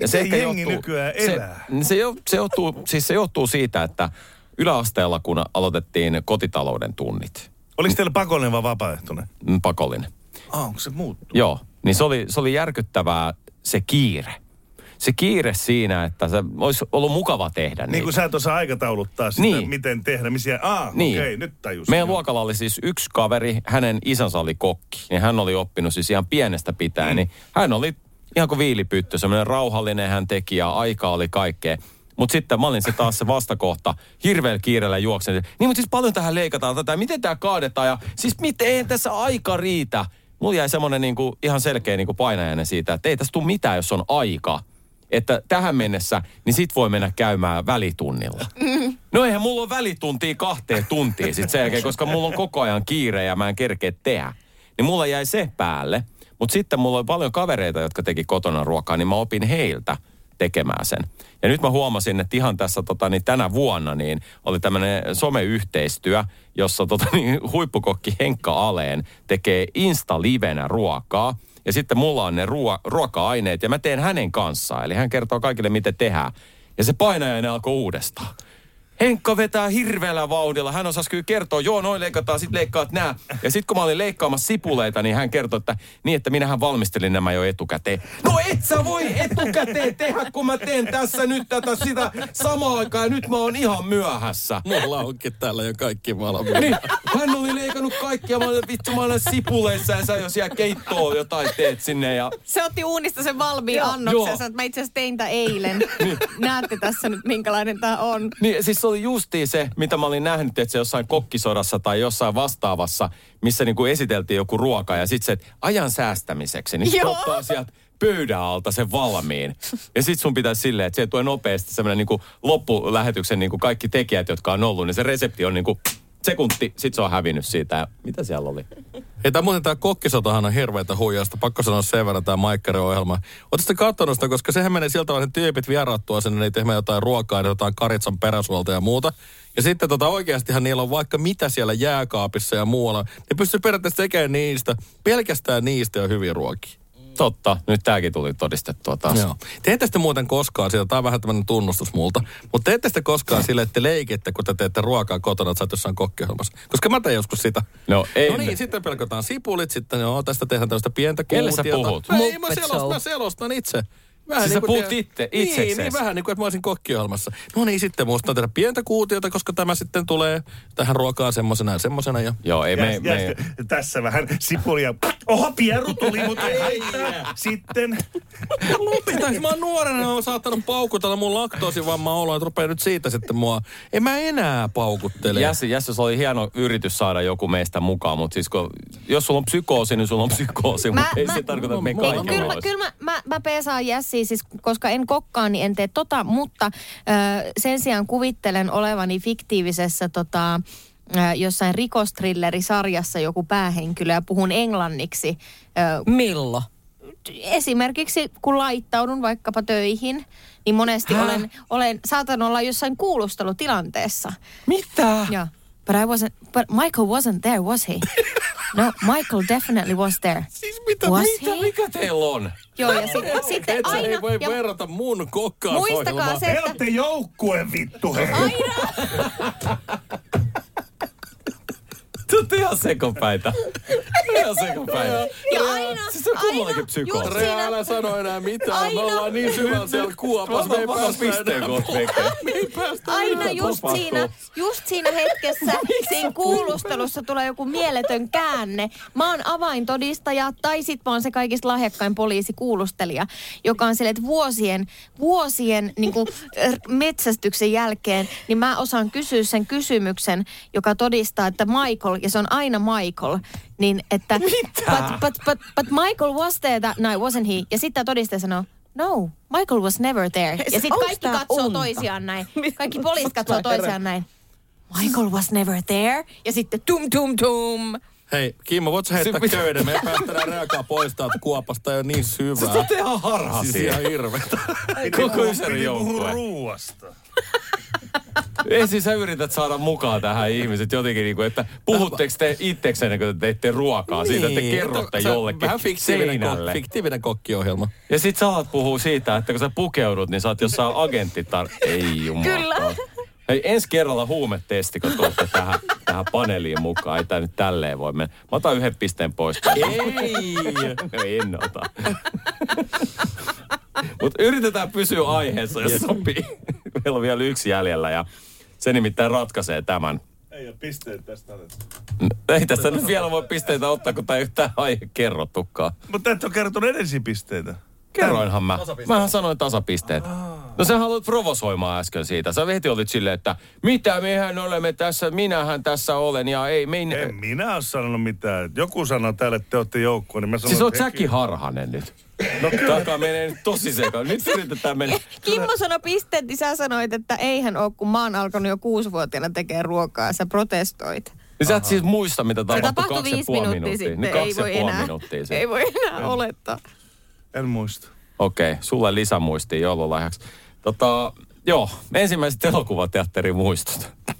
ja Miten jengi nykyään elää? Se, se, jo- se, johtuu, siis se johtuu siitä, että yläasteella kun aloitettiin kotitalouden tunnit, Oliko teillä pakollinen vai vapaaehtoinen? mm, pakollinen. Ah, onko se muuttunut? Joo, niin se oli, se oli järkyttävää se kiire. Se kiire siinä, että se olisi ollut mukava tehdä Niin kuin sä et osaa aikatauluttaa sitä, Niin. miten tehdä. Missä, ah, Niin. okei, nyt tajus. Meidän luokalla oli siis yksi kaveri, hänen isänsä oli kokki. Ja hän oli oppinut siis ihan pienestä pitäen. Niin hän oli ihan kuin viilipyttö, semmoinen rauhallinen hän teki ja aika oli kaikkea. Mutta sitten mä olin se taas se vastakohta, hirveällä kiireellä juoksen. Niin mutta siis paljon tähän leikataan tätä, miten tämä kaadetaan ja siis miten tässä aika riitä. Mulla jäi semmoinen niinku, ihan selkeä niinku painajainen siitä, että ei tässä tule mitään, jos on aika. Että tähän mennessä, niin sit voi mennä käymään välitunnilla. No eihän mulla ole välituntia kahteen tuntiin sit sen jälkeen, koska mulla on koko ajan kiire ja mä en kerkeä tehdä. Niin mulla jäi se päälle. Mutta sitten mulla oli paljon kavereita, jotka teki kotona ruokaa, niin mä opin heiltä tekemään sen. Ja nyt mä huomasin, että ihan tässä tota, niin tänä vuonna niin oli tämmöinen someyhteistyö, jossa tota, niin, huippukokki Henkka Aleen tekee Insta-livenä ruokaa. Ja sitten mulla on ne ruo- ruoka-aineet ja mä teen hänen kanssaan. Eli hän kertoo kaikille, miten tehdään. Ja se painajainen alkoi uudestaan. Henkka vetää hirveällä vauhdilla. Hän osasi kyllä kertoa, joo, noin leikataan, sit leikkaat nää. Ja sitten kun mä olin leikkaamassa sipuleita, niin hän kertoi, että niin, että minähän valmistelin nämä jo etukäteen. No et sä voi etukäteen tehdä, kun mä teen tässä nyt tätä sitä samaa aikaa ja nyt mä oon ihan myöhässä. Mulla onkin täällä jo kaikki valmiina. Niin, hän oli leikannut kaikkia, mä olin vittu, mä olen sipuleissa ja sä jo siellä keittoa jotain teet sinne ja Se otti uunista sen valmiin annoksen. Että mä itse asiassa tein tämän eilen. Näette tässä nyt, minkälainen tämä on. Niin, siis oli justiin se, mitä mä olin nähnyt, että se jossain kokkisodassa tai jossain vastaavassa, missä niinku esiteltiin joku ruoka ja sitten se, että ajan säästämiseksi, niin Joo. ottaa sieltä pöydän alta sen valmiin. Ja sit sun pitäisi silleen, että se tulee nopeasti semmoinen niinku loppulähetyksen niinku kaikki tekijät, jotka on ollut, niin se resepti on niinku sekunti, sit se on hävinnyt siitä. Ja mitä siellä oli? Ei tämä muuten tämä kokkisotahan on hirveätä huijausta. Pakko sanoa sen verran tämä Maikkarin ohjelma. Oletteko sitten katsonut sitä, koska sehän menee siltä tavalla, että tyypit vieraattua sinne, niin tehdään jotain ruokaa, niin jotain karitsan peräsuolta ja muuta. Ja sitten tota oikeastihan niillä on vaikka mitä siellä jääkaapissa ja muualla. Ne pystyy periaatteessa tekemään niistä, pelkästään niistä on hyviä ruokia. Totta, nyt tääkin tuli todistettua taas. Joo. Te ette sitten muuten koskaan siitä, tämä on vähän tämmöinen tunnustus multa, mutta te ette sitten koskaan sille, että te leikitte, kun te teette ruokaa kotona, että sä oot jossain kokkiohjelmassa. Koska mä tein joskus sitä. No ei. No niin, sitten pelkätään sipulit, sitten joo, tästä tehdään tällaista pientä Kelle sä kuutiota. puhut? Ei, mä, selostan, mä selostan itse. Siis sä puhut tiedät- itse- niin, itseksesi. niin, vähän niin kuin, että mä olisin kokkiohjelmassa. No niin, sitten muistan tehdä pientä kuutiota, koska tämä sitten tulee tähän ruokaan semmosena ja semmosena. Ja... Joo, ei me, Jäs, me, jäs, tässä vähän sipulia. Oho, pieru tuli, mutta ei. Sitten. Lopetais, mä oon nuorena, mä oon saattanut paukutella mun laktoosivammaa oloa, että rupeaa nyt siitä sitten mua. En mä enää paukuttele. Jäs, Jäs, se oli hieno yritys saada joku meistä mukaan, mutta siis kun, jos sulla on psykoosi, niin sulla on psykoosi, mutta ei mä- se tarkoita, että me kaikki kyllä, mä, kyllä mä, mä, mä peesaan Jessiä, siis, koska en kokkaan, niin en tee tota, mutta ö, sen sijaan kuvittelen olevani fiktiivisessä tota, ö, jossain rikosthrillerisarjassa joku päähenkilö ja puhun englanniksi. Ö, Millo? esimerkiksi kun laittaudun vaikkapa töihin, niin monesti olen, olen, saatan olla jossain kuulustelutilanteessa. Mitä? Ja, but I wasn't, but Michael wasn't there, was he? No, Michael definitely was there. Siis mitä? Was Mitä, he? mikä teillä on? Joo, ja sit, sitten aina... ei voi ja verrata mun kokkaan muistakaa se, Te että olette joukkue vittu hei. Te olette ihan sekopäitä. Ihan sekopäitä. Ja aina, Siis se on aina, kummallakin just psykoosi. Rea, älä sano enää mitään. Aina. Me ollaan niin syvällä siellä kuopassa. Me ei päästä pisteen enää kohta, pois. Veikka. Me ei päästä aina just siinä, just siinä hetkessä, siinä kuulustelussa tulee joku mieletön käänne. Mä oon avaintodistaja tai sit mä oon se kaikista lahjakkain poliisikuulustelija, joka on sille, että vuosien, vuosien niin kuin, metsästyksen jälkeen, niin mä osaan kysyä sen kysymyksen, joka todistaa, että Michael, ja se on aina Michael, niin että... Mitä? But, but, but, but Michael was there that night, wasn't he? Ja sitten todistaja sanoo, No, Michael was never there. Ja sitten kaikki katsoo unta? toisiaan näin. Kaikki poliisit katsoo toisiaan näin. Michael was never there. Ja sitten tum tum tum. Hei, Kimmo, voit sä heittää Se pitää- köyden? Me ei päästä enää reakaa pois täältä kuopasta jo niin syvää. Sä oot ihan harha Siis ihan hirveetä. Koko puhua joukkue. ruuasta. Ensin sä yrität saada mukaan tähän ihmiset jotenkin, niin kuin, että puhutteko te itseksenne, kun te teette ruokaa siitä, että te kerrotte Sä- jollekin Vähän fiktiivinen, seinälle. ko- fiktiivinen kokkiohjelma. Ja sit sä alat puhua siitä, että kun sä pukeudut, niin sä oot jossain agenttitar... Ei jumala. Kyllä. Hei, ensi kerralla huumetesti, kun tuotte tähän, tähän paneeliin mukaan. Ei tää nyt tälleen voi mennä. Mä otan yhden pisteen pois. Ei! No en ota. Mutta yritetään pysyä aiheessa, jos sopii. Meillä on vielä yksi jäljellä ja se nimittäin ratkaisee tämän. Ei ole pisteet tästä otettu. Ei tästä nyt vielä voi pisteitä ottaa, kun tää ei yhtään aihe kerrottukaan. Mutta et ole kertonut edellisiä pisteitä. Kerroinhan mä. Mähän sanoin tasapisteet. No sä haluat provosoimaan äsken siitä. Sä heti olit silleen, että mitä mehän olemme tässä, minähän tässä olen ja ei mein... En minä ole sanonut mitään. Joku sanoi täällä, että te olette joukkue, niin mä sanoin, Siis oot säkin harhanen nyt. No kyllä. Takaa menee nyt tosi sekaan. Nyt yritetään mennä. Kimmo sanoi pisteet, niin sä sanoit, että eihän ole, kun mä oon alkanut jo kuusivuotiaana tekemään ruokaa. Sä protestoit. Niin sä et siis muista, mitä tapahtui tapahtui kaksi ja viisi puoli minuuttia minuuttia. sitten. Niin ei kaksi ja voi puoli enää, minuuttia sitten. ei voi enää olettaa. En muista. Okei, okay, sulle lisämuistiin joululahjaksi. Tota, joo, ensimmäiset elokuvateatterin muistot.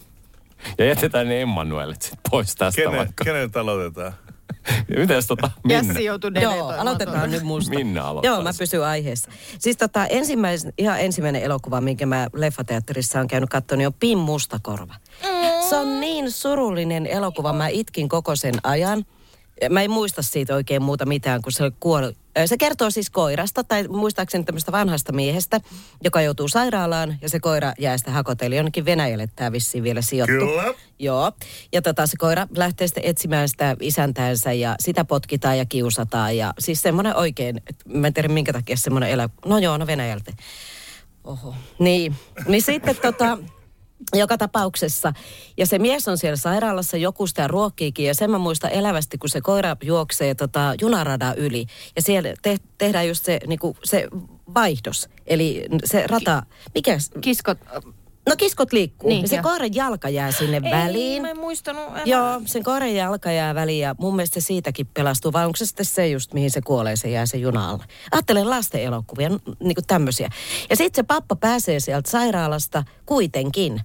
Ja jätetään ne Emmanuelit sit pois tästä Kenen, vaikka. kenet aloitetaan? Mites tota, Minna? Jassi joutui Joo, aloitetaan tuon. nyt musta. Minna aloittaa. Joo, mä pysyn aiheessa. Siis tota, ensimmäisen, ihan ensimmäinen elokuva, minkä mä leffateatterissa on käynyt katsoa, niin on Pim Mustakorva. Se on niin surullinen elokuva, mä itkin koko sen ajan. Mä en muista siitä oikein muuta mitään, kun se kuoli. Se kertoo siis koirasta, tai muistaakseni tämmöistä vanhasta miehestä, joka joutuu sairaalaan, ja se koira jää sitä hakoteli jonnekin Venäjälle, tämä vissiin vielä sijoittu. Kyllä. Joo, ja tota, se koira lähtee sitten etsimään sitä isäntäänsä ja sitä potkitaan ja kiusataan. Ja siis semmoinen oikein, mä en tiedä minkä takia semmoinen elä. No joo, no Venäjältä. Oho. Niin, niin sitten tota, joka tapauksessa. Ja se mies on siellä sairaalassa, joku sitä ruokkiikin. Ja sen mä muistan elävästi, kun se koira juoksee tota, junaradan yli. Ja siellä te- tehdään just se, niinku, se vaihdos. Eli se rata, mikä? Kiskot. No kiskot liikkuu. Niin, ja se koiran jalka jää sinne Ei, väliin. mä en muistanut enää. Joo, sen koiran jalka jää väliin ja mun mielestä se siitäkin pelastuu. Vai onko se sitten se just, mihin se kuolee, se jää se juna alle. Ajattelen lasten elokuvia, niin kuin tämmöisiä. Ja sitten se pappa pääsee sieltä sairaalasta kuitenkin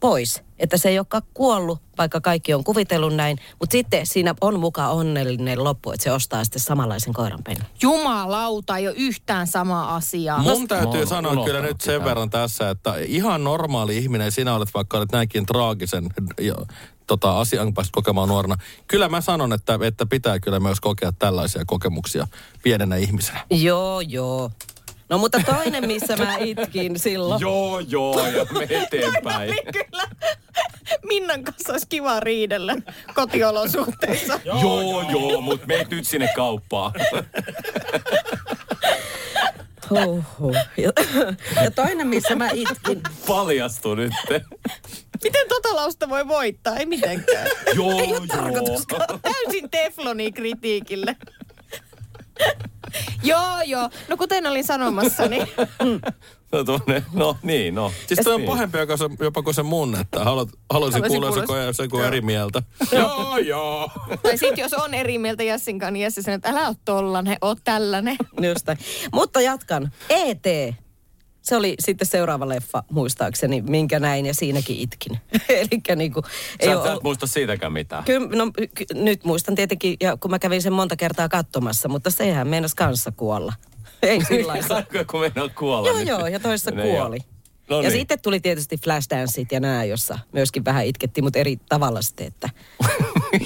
pois. Että se ei olekaan kuollut, vaikka kaikki on kuvitellut näin. Mutta sitten siinä on muka onnellinen loppu, että se ostaa sitten samanlaisen koiran pennin. Jumalauta, ei ole yhtään sama asia. Mun täytyy mä sanoa kyllä nyt sen verran tässä, että ihan normaali ihminen, sinä olet vaikka olet näinkin traagisen ja, tota, asian päästä kokemaan nuorena. Kyllä mä sanon, että, että pitää kyllä myös kokea tällaisia kokemuksia pienenä ihmisenä. Joo, joo. No mutta toinen, missä mä itkin silloin. Joo, joo, ja me eteenpäin. Oli kyllä. Minnan kanssa olisi kiva riidellä kotiolosuhteissa. Joo, joo, mutta meet nyt sinne kauppaan. Huhhuh. Ja, ja toinen, missä mä itkin. Paljastu nyt. Miten tota lausta voi voittaa? Ei mitenkään. Joo, Ei ole joo. Täysin tefloni kritiikille. joo, joo. No kuten olin sanomassa, niin No, tuonne, no niin, no. Siis toi on Niin. pahempi jopa, se, jopa kuin se mun, että haluat, haluaisin kuulla, jos joku, jos joku eri mieltä. joo, joo. Tai sitten jos on eri mieltä Jessin kanssa, niin Jesse sanoo, että älä ole tollanen, oot tällainen. Just. Mutta jatkan. E.T. Se oli sitten seuraava leffa, muistaakseni, minkä näin ja siinäkin itkin. Eli niinku, ei Sä, sä et muista siitäkään mitään. Kyllä, no, ky- nyt muistan tietenkin, ja kun mä kävin sen monta kertaa katsomassa, mutta sehän meinas kanssa kuolla. Ei sillä lailla. kun mennään kuolla. Joo, niin- joo, ja toissa Ne kuoli. No ja niin. sitten tuli tietysti Flashdance ja nämä, jossa myöskin vähän itkettiin, mutta eri tavalla sitten, että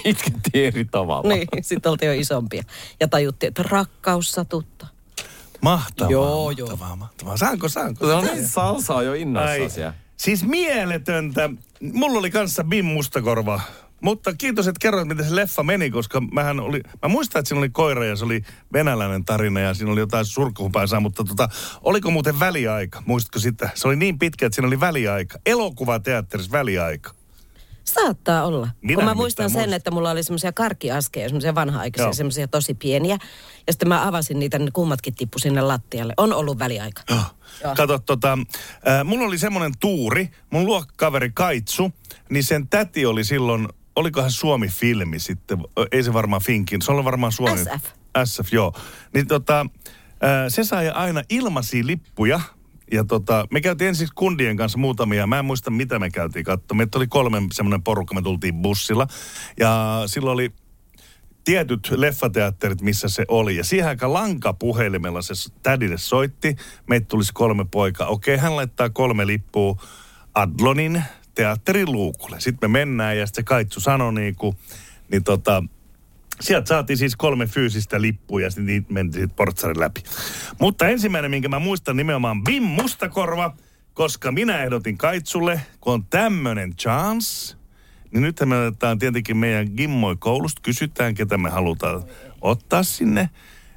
Itkettiin eri tavalla. niin, sitten oltiin jo isompia. Ja tajuttiin, että rakkaus satuttaa. Mahtavaa, Joo, joo. mahtavaa, mahtavaa. Saanko, saanko? Niin, salsa on jo Ai, innossa siellä. siis mieletöntä. Mulla oli kanssa Bim Mustakorva. Mutta kiitos, että kerroit, miten se leffa meni, koska mähän oli, mä muistan, että siinä oli koira ja se oli venäläinen tarina ja siinä oli jotain surkuhupaisaa, mutta tota, oliko muuten väliaika? Muistatko sitä? Se oli niin pitkä, että siinä oli väliaika. Elokuvateatterissa väliaika. Saattaa olla. Minä Kun mä muistan sen, muistan. että mulla oli semmoisia karkkiaskeja, semmoisia vanha-aikaisia, semmoisia tosi pieniä. Ja sitten mä avasin niitä, ne kummatkin tippu sinne lattialle. On ollut väliaika. Joo. Kato, tota, äh, mulla oli semmoinen tuuri, mun luokkakaveri Kaitsu, niin sen täti oli silloin, olikohan Suomi-filmi sitten, ei se varmaan Finkin, se oli varmaan Suomi. SF. SF, joo. Niin tota, äh, se sai aina ilmaisia lippuja, ja tota, me käytiin ensin kundien kanssa muutamia, mä en muista mitä me käytiin katsomaan. Meitä oli kolme semmoinen porukka, me tultiin bussilla. Ja silloin oli tietyt leffateatterit, missä se oli. Ja siihen aikaan lankapuhelimella se tädille soitti. Meitä tulisi kolme poikaa. Okei, hän laittaa kolme lippua Adlonin teatterin luukulle. Sitten me mennään ja sitten se Kaitsu sanoi niin kuin, niin tota, Sieltä saatiin siis kolme fyysistä lippua ja sitten niitä mentiin portsarin läpi. Mutta ensimmäinen, minkä mä muistan nimenomaan Bim Mustakorva, koska minä ehdotin Kaitsulle, kun on tämmönen chance, niin nyt me otetaan tietenkin meidän Gimmoi koulusta, kysytään, ketä me halutaan ottaa sinne.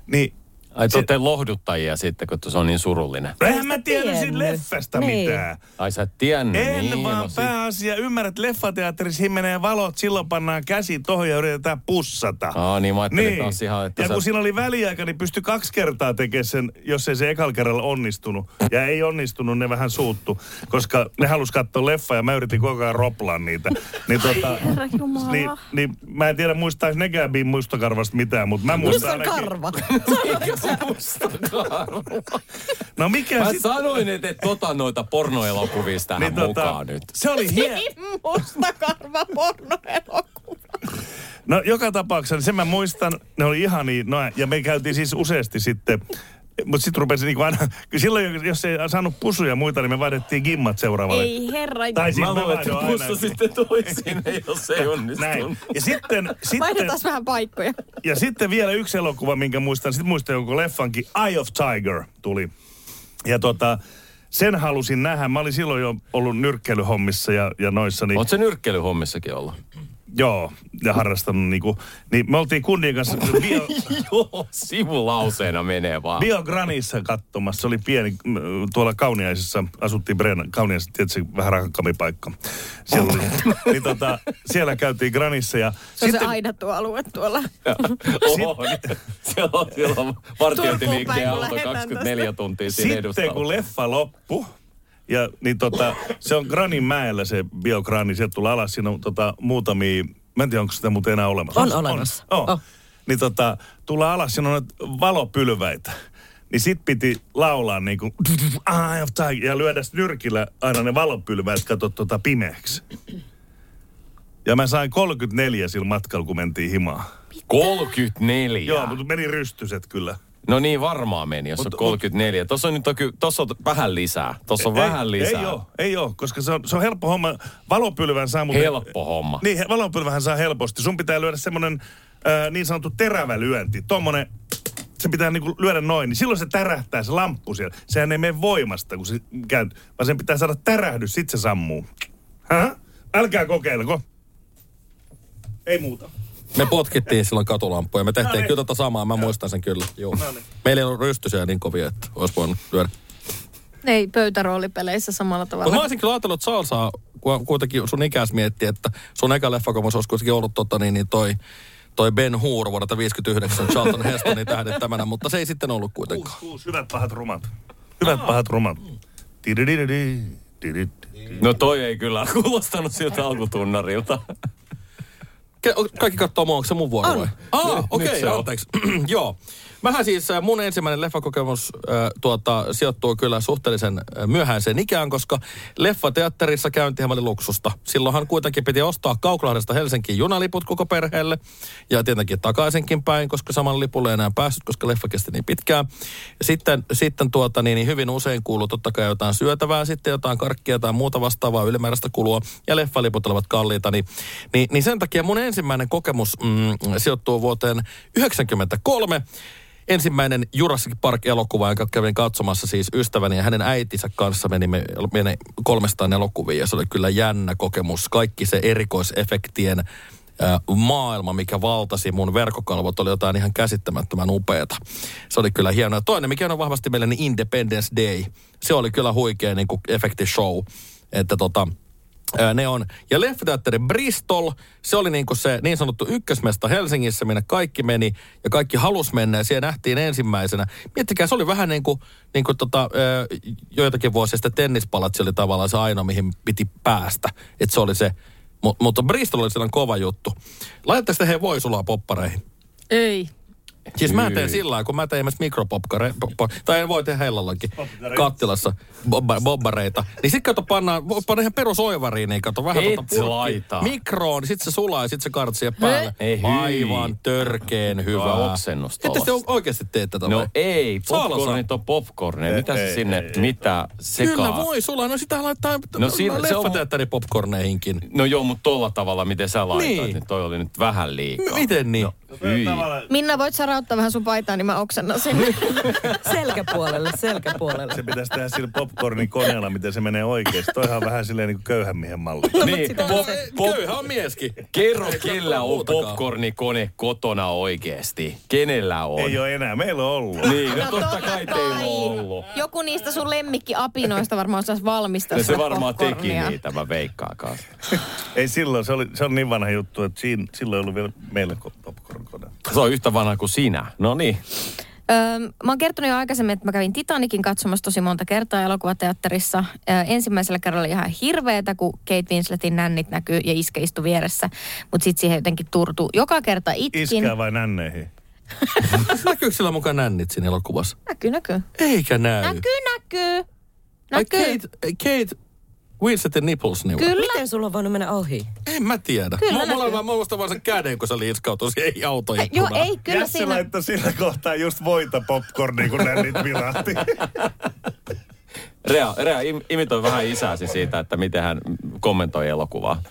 Niin Ai te Se- olette lohduttajia sitten, kun se on niin surullinen. eihän mä tiedä siitä tiennyt. leffasta Niin. mitään. Ai sä et tiennyt En niin. vaan no pääasia. Ymmärrät, leffateatterissa menee valot, silloin pannaan käsi tohon ja yritetään pussata. Aa, niin mä ajattelin taas ihan, että ja sä- kun siinä oli väliaika, niin pystyi kaksi kertaa tekemään sen, jos ei se ekalla kerralla onnistunut. Ja ei onnistunut, ne vähän suuttu, koska ne halus katsoa leffa ja mä yritin koko ajan roplaa niitä. Niin, tota, niin, niin mä en tiedä muistaako nekään Bim Mustakarvasta mitään, mutta mä muistan ainakin. karva. No mikä Mä sit, sanoin, että et tota noita pornoelokuvista tähän niin, tota, mukaan nyt. Se oli hieno. Musta karva pornoelokuva. No joka tapauksessa, niin sen mä muistan, ne oli ihan niin, no, ja me käytiin siis useasti sitten, mutta sitten rupesi niinku aina, silloin jos ei saanut pusuja ja muita, niin me vaihdettiin gimmat seuraavalle. Ei herra. Tai siis Mä luulen, että aina. sitten toisin, jos ei onnistunut. Näin. Ja sitten, sitten, Vaihdetaan vähän paikkoja. ja sitten vielä yksi elokuva, minkä muistan, sitten muistan jonkun leffankin, Eye of Tiger tuli. Ja tota, sen halusin nähdä. Mä olin silloin jo ollut nyrkkeilyhommissa ja, ja noissa. Niin, Oot se nyrkkeilyhommissakin ollut? Joo, ja harrastanut niinku. Niin me oltiin kundien kanssa bio, Joo, sivulauseena menee vaan. Biogranissa katsomassa. Se oli pieni, tuolla Kauniaisissa, asuttiin Brennan, Kauniaisissa, tietysti vähän rankkampi paikka. Siellä, oli, niin tota, siellä käytiin Granissa ja Se on se aidattu alue tuolla. Oho, niin. siellä on, siellä on vartiointiliikkeen auto lähdetään 24 tästä. tuntia siinä sitten edustalla. kun leffa loppui, ja niin tota, se on Granin mäellä se biograni, sieltä tulee alas, siinä on tota, muutamia, mä en tiedä onko sitä muuten enää olemassa. On olemassa. On. on. Oh. Niin tota, tulee alas, siinä on valopylväitä. Niin sit piti laulaa niin kuin, ja lyödä nyrkillä aina ne valopylväät, kato tota pimeäksi. Ja mä sain 34 sillä matkalla, kun mentiin himaan. 34. Joo, mutta meni rystyset kyllä. No niin, varmaan meni, jos Mut- on 34. Tuossa on nyt ky- tossa on vähän lisää. Tuossa on ei, vähän lisää. Ei ole, ei ole, koska se on, se on helppo homma. Valopylvän saa muuten... Helppo homma. Niin, valopylvähän saa helposti. Sun pitää lyödä semmoinen äh, niin sanottu terävä lyönti. Tommonen se pitää niinku lyödä noin, niin silloin se tärähtää se lamppu siellä. Sehän ei mene voimasta, kun se käy, vaan sen pitää saada tärähdys, sit se sammuu. Häh? Älkää kokeilko. Ei muuta. Me potkittiin silloin katulampuja. Me tehtiin No niin. kyllä tota samaa, mä muistan sen kyllä. Joo. No niin. Meillä ei ollut rystysiä niin kovia, että olisi voinut lyödä. Ei pöytäroolipeleissä samalla tavalla. Mutta mä olisin kyllä ajatellut, että salsaa, kun kuitenkin sun ikäs miettii, että sun eka leffakomus olisi kuitenkin ollut tota, niin, niin toi, toi Ben Hur vuodelta 59 Charlton Hestonin tähdettämänä, mutta se ei sitten ollut kuitenkaan. Kuus, kuus, hyvät pahat rumat. Hyvät pahat rumat. Tididididi, tidid. No toi ei kyllä kuulostanut siltä alkutunnarilta. Kaikki katsoo mua, onko se mun vuoro vai? Ah, Nyt okei, okay, on. anteeksi. Joo. Mähän siis, äh, mun ensimmäinen leffakokemus äh, tuota, sijoittuu kyllä suhteellisen äh, myöhäiseen ikään, koska leffateatterissa käyntihän oli luksusta. Silloinhan kuitenkin piti ostaa Kauklahdesta Helsinkiin junaliput koko perheelle ja tietenkin takaisinkin päin, koska saman lipulle ei enää päässyt, koska leffa kesti niin pitkään. Sitten, sitten tuota, niin, niin hyvin usein kuuluu totta kai jotain syötävää, sitten jotain karkkia tai muuta vastaavaa ylimääräistä kulua ja leffaliput olivat kalliita. Niin, niin, niin sen takia mun ensimmäinen kokemus mm, sijoittuu vuoteen 1993 ensimmäinen Jurassic Park-elokuva, jonka kävin katsomassa siis ystäväni ja hänen äitinsä kanssa menimme, meni 300 elokuviin ja se oli kyllä jännä kokemus. Kaikki se erikoisefektien maailma, mikä valtasi mun verkkokalvot, oli jotain ihan käsittämättömän upeata. Se oli kyllä hienoa. Toinen, mikä on vahvasti meille, niin Independence Day. Se oli kyllä huikea niin kuin efektishow. Että tota, Ne on. Ja Leffateatteri Bristol, se oli niin kuin se niin sanottu ykkösmesta Helsingissä, minne kaikki meni ja kaikki halus mennä ja siellä nähtiin ensimmäisenä. Miettikää, se oli vähän niin kuin, niin kuin tota, joitakin vuosia sitten tennispalatsi oli tavallaan se ainoa, mihin piti päästä. Että se oli se. Mut, mutta Bristol oli sellainen kova juttu. Laitatteko te he voi sulaa poppareihin? Ei. Siis mä teen sillä lailla, kun mä teen esimerkiksi mikropopkare, po, tai en voi tehdä hellallakin kattilassa bobba, bobbareita. Niin sit kato pannaan, panna ihan perusoivariin, niin kato vähän Et tota purkki laita. mikroon, niin sit se sulaa ja sit se kartsii päälle. Ei. Aivan törkeen hyvä. Oksennus Ette te oikeasti tee tätä No vai? ei, popcornit on popcorneja. Mitä se Ei, sinne, ei, ei. mitä sekaa? Kyllä voi sulaa, no sitä laittaa No no, siinä- se on- popcorneihinkin. No joo, mutta tolla tavalla, miten sä laitat, Niin. niin, toi oli nyt vähän liikaa. Miten niin? Hyi. Minna, voit sä rauttaa vähän sun paitaa, niin mä oksennan sinne. Selkäpuolelle, selkäpuolelle. Se pitäisi tehdä sillä popcornin koneella, miten se menee oikeasti. Toihan on vähän silleen niin kuin köyhän miehen malli. Niin, pop, pop, Köyhä on mieskin. kerro, Ei kellä on popcornikone kotona oikeesti. Kenellä on? Ei ole enää, meillä on ollut. Niin, no totta kai teillä on ollut. Joku niistä sun lemmikkiapinoista varmaan osaisi valmistaa Ja se varmaan teki niitä, mä veikkaan kanssa. Ei silloin, se, oli, se on niin vanha juttu, että siinä, silloin ei ollut vielä meillä ko- popcorn kone. Se on yhtä vanha kuin sinä. No niin. Öö, mä oon kertonut jo aikaisemmin, että mä kävin Titanikin katsomassa tosi monta kertaa elokuvateatterissa. Öö, ensimmäisellä kerralla oli ihan hirveetä, kun Kate Winsletin nännit näkyy ja Iske istui vieressä. Mutta sitten siihen jotenkin turtu. Joka kerta itkin. Iskää vai nänneihin? Näkyykö sillä mukaan nännit siinä elokuvassa? Näkyy, näkyy. Eikä näy. Näkyy, näkyy. Ai Näkyy. Kate, Kate Winsletin nipples niin Kyllä. Miten sulla on voinut mennä ohi? En mä tiedä. Kyllä Mulla vaan, mä muistan vaan sen käden, kun se liiskautui siihen auton Joo, ei, kyllä Jässe siinä... laittoi sillä kohtaa just voita popcornia, kun nännit vilahti. Rea, Rea im, imitoi vähän isääsi siitä, että miten hän kommentoi elokuvaa.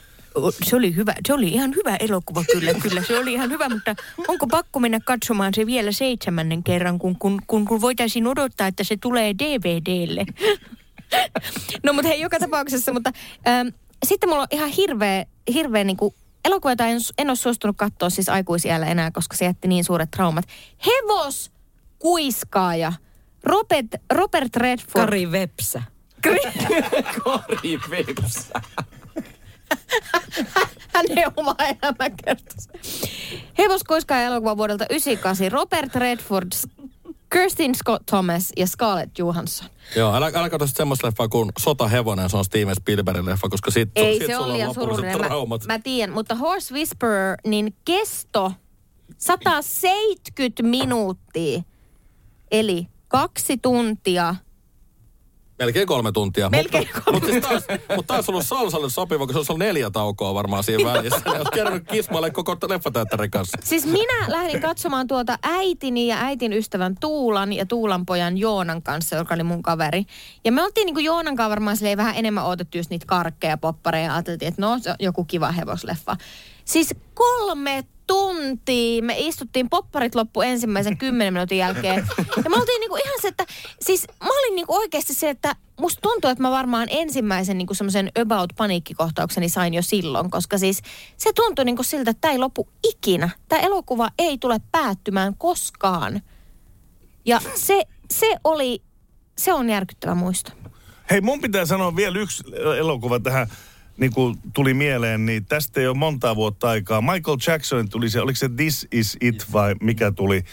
Se oli hyvä. Se oli ihan hyvä elokuva kyllä, kyllä. Se oli ihan hyvä, mutta onko pakko mennä katsomaan se vielä seitsemännen kerran, kun, kun, kun, kun voitaisiin odottaa, että se tulee DVDlle? No mutta hei, joka tapauksessa, mutta ähm, sitten mulla on ihan hirveä, hirveä niin kuin, elokuva, jota en, en ole suostunut katsoa siis aikuisiällä enää, koska se jätti niin suuret traumat. Hevos kuiskaaja. Robert, Robert Redford. Kari Vepsä. Kori vipsä. Hänen oma elämäkertansa. Hevoskuiskaaja elokuva vuodelta 98. Robert Redford, Kirstin Scott Thomas ja Scarlett Johansson. Joo, älä, älä katso semmoista leffaa kuin Sotahevonen, se on Steven Spielbergin leffa, koska sit, Ei, sit se sulla on liian surullinen. Mä, Traumat. mä tiedän, mutta Horse Whisperer, niin kesto 170 minuuttia. Eli kaksi tuntia. Melkein kolme tuntia. Melkein mutta, Mutta siis taas, mutta taas ollut salsalle sopiva, kun se ollut neljä taukoa varmaan siinä välissä. Ne olisi kerännyt kismaille koko leffateatterin kanssa. Siis minä lähdin katsomaan tuota äitini ja äitin ystävän Tuulan ja Tuulan pojan Joonan kanssa, joka oli mun kaveri. Ja me oltiin niinku Joonan kanssa varmaan silleen vähän enemmän odotettu just niitä karkkeja, poppareja. Ajateltiin, että no se on joku kiva hevosleffa. Siis kolme tuntia. Me istuttiin, popparit loppu ensimmäisen kymmenen minuutin jälkeen. Ja me oltiin niinku ihan se, että siis mä olin niinku oikeasti se, että musta tuntuu, että mä varmaan ensimmäisen niinku semmoisen about paniikkikohtaukseni sain jo silloin, koska siis se tuntui niinku siltä, että tämä ei lopu ikinä. Tämä elokuva ei tule päättymään koskaan. Ja se, se oli, se on järkyttävä muisto. Hei, mun pitää sanoa vielä yksi elokuva tähän, niin kuin tuli mieleen, niin tästä ei ole montaa vuotta aikaa. Michael Jackson tuli se, oliko se This Is It vai mikä tuli?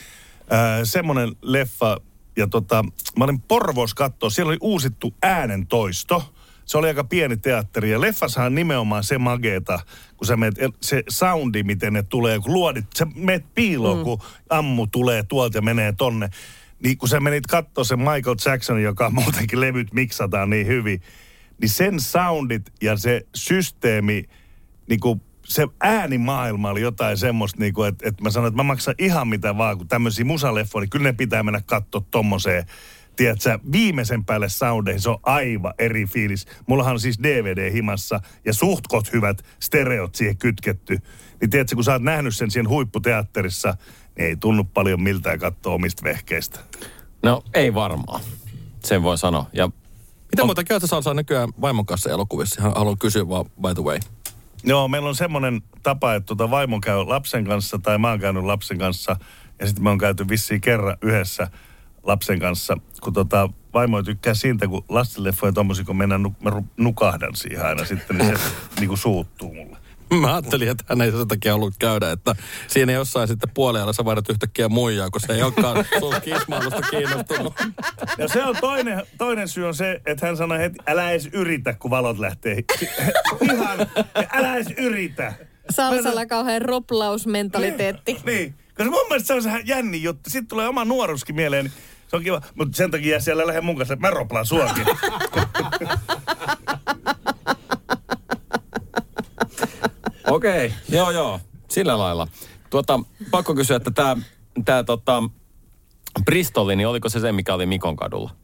Ää, semmoinen leffa, ja tota, mä olin Porvos katsoa, siellä oli uusittu äänentoisto. Se oli aika pieni teatteri ja leffassahan on nimenomaan se mageeta, kun sä meet, se soundi, miten ne tulee, kun luodit, sä meet piiloon, mm. kun ammu tulee tuolta ja menee tonne. Niin kun sä menit katsoa sen Michael Jackson, joka muutenkin levyt miksataan niin hyvin, niin sen soundit ja se systeemi, niin kuin se äänimaailma oli jotain semmoista, niin kuin, että, että mä sanoin, että mä maksan ihan mitä vaan, kun tämmöisiä musaleffoja, niin kyllä ne pitää mennä katsoa tommoseen tiedätkö, viimeisen päälle soundeihin, se on aivan eri fiilis. Mullahan on siis DVD himassa ja suhtkot hyvät stereot siihen kytketty. Niin tiedätkö, kun sä oot nähnyt sen siihen huipputeatterissa, niin ei tunnu paljon miltään katsoa omista vehkeistä. No ei varmaan. Sen voi sanoa. Ja Mitä muuta käytä saa, saa nykyään vaimon kanssa elokuvissa? Haluan kysyä vaan, by the way. Joo, meillä on semmoinen tapa, että tuota vaimo käy lapsen kanssa tai mä oon käynyt lapsen kanssa ja sitten me on käyty vissiin kerran yhdessä lapsen kanssa, kun tota, vaimo tykkää siitä, kun lastenleffoja tommosia, kun mennään, nu- mä ru- nukahdan siihen aina sitten, niin se niinku suuttuu mulle. Mä ajattelin, että hän ei sen takia ollut käydä, että siinä jossain sitten puolella sä vaihdat yhtäkkiä muijaa, kun se ei olekaan sun kismailusta kiinnostunut. Ja se on toinen, toinen syy on se, että hän sanoi heti, älä edes yritä, kun valot lähtee. Ihan, älä edes yritä. Salsalla kauhean roplausmentaliteetti. Niin, koska mun mielestä se on se jänni juttu. Sitten tulee oma nuoruuskin mieleen, niin se on kiva. Mutta sen takia siellä lähde mun kanssa, että mä roplaan suakin. Okei, okay. joo joo, sillä lailla. Tuota, pakko kysyä, että tämä tota, Bristoli, niin oliko se se, mikä oli Mikon kadulla?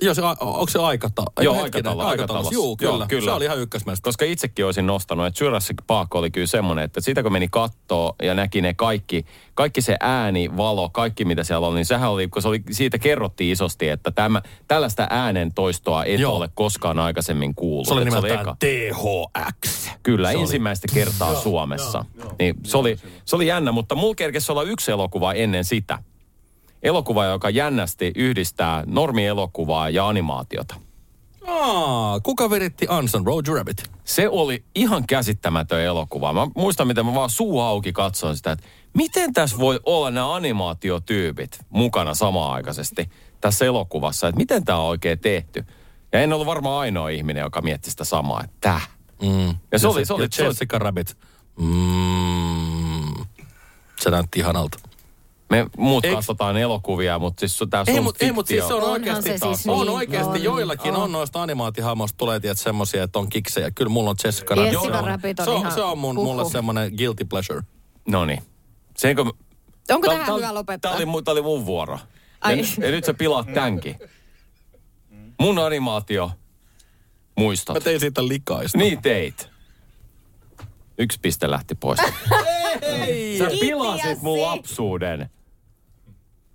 Joo, se, onko se aikata? Ai, Joo, aikatalo, aikatalossa. Juu, kyllä, Joo, kyllä. Se oli ihan ykkösmäistä. Koska itsekin olisin nostanut, että Jurassic Park oli kyllä semmoinen, että siitä kun meni kattoo ja näki ne kaikki, kaikki se ääni, valo, kaikki mitä siellä oli, niin sehän oli, kun se oli, siitä kerrottiin isosti, että tämä, tällaista äänen toistoa Joo. ole koskaan aikaisemmin kuullut. Se oli nimeltään eka- THX. Kyllä, Se oli- ensimmäistä kertaa Suomessa. Niin se oli, se oli jännä, mutta mulla kerkesi olla yksi elokuva ennen sitä. Elokuva, joka jännästi yhdistää normielokuvaa ja animaatiota. Aa, kuka viritti Anson Roger Rabbit? Se oli ihan käsittämätön elokuva. Mä muistan, miten mä vaan suu auki katsoin sitä, että miten tässä voi olla nämä animaatiotyypit mukana samaaikaisesti tässä elokuvassa, että miten tämä on oikein tehty. Ja en ollut varmaan ainoa ihminen, joka mietti sitä samaa, että täh. Mm. Ja se oli, se oli, ja se oli Jessica Rabbit. Mm. Se näytti ihanalta. Me muut Eik- katsotaan elokuvia, mutta siis tämä Ei, sun mutta ei, mut siis se on Onhan oikeasti, se siis on niin, oikeasti on, joillakin on, on. noista animaatihahmoista tulee tiedät semmosia, että on kiksejä. Kyllä mulla on Jessica Rabbit. Jessica Se on- Rabbit on se on, ihan se on mun, huhu. mulle semmoinen guilty pleasure. No niin. Onko tähän tää- hyvä lopettaa? Tää oli, tää oli mun vuoro. Ai. Ja, ja nyt sä pilaat tämänkin. Mun animaatio muistot. Mä tein siitä likaista. Niin teit. Yksi piste lähti pois. Sä pilasit mun lapsuuden.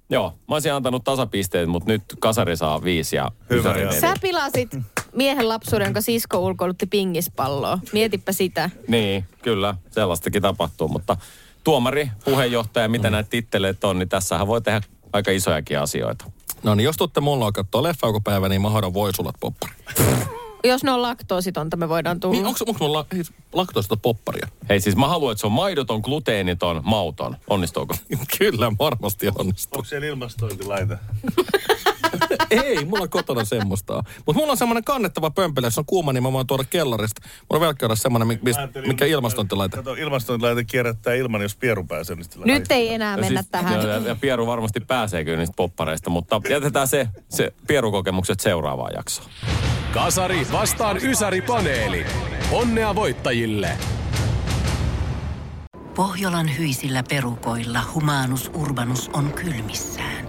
Joo, mä olisin antanut tasapisteet, mutta nyt kasari saa viisi ja Hyvä. Sä pilasit miehen lapsuuden, jonka sisko ulkoilutti pingispalloa. Mietipä sitä. Niin, kyllä, sellaistakin tapahtuu, mutta tuomari, puheenjohtaja, mitä näitä titteleet on, niin tässähän voi tehdä aika isojakin asioita. No niin, jos tuutte mulla katsoa leffa päivä, niin mä hoidan voisulat poppari. Jos ne on laktoositonta, me voidaan tulla. Niin, onko, onko mulla la, laktoista popparia? Hei siis mä haluan, että se on maidoton, gluteeniton, mauton. Onnistuuko? Kyllä, varmasti onnistuu. Onko siellä ilmastointilaite? Ei, mulla kotona semmoista on. Mutta mulla on semmoinen kannettava pömpelö, jos on kuuma, niin mä voin tuoda kellarista. Mulla on velkkäydä semmoinen, mikä ilmastointilaite. Kato, ilmastointilaite kierrättää ilman, jos pieru pääsee. Niin sitten Nyt ei enää Ja mennä siis- tähän. Ja, ja Pieru varmasti pääsee kyllä niistä poppareista, mutta jätetään se, se Pieru-kokemukset seuraavaan jaksoon. Kasari vastaan Ysäri-paneeli. Onnea voittajille! Pohjolan hyisillä perukoilla humanus urbanus on kylmissään.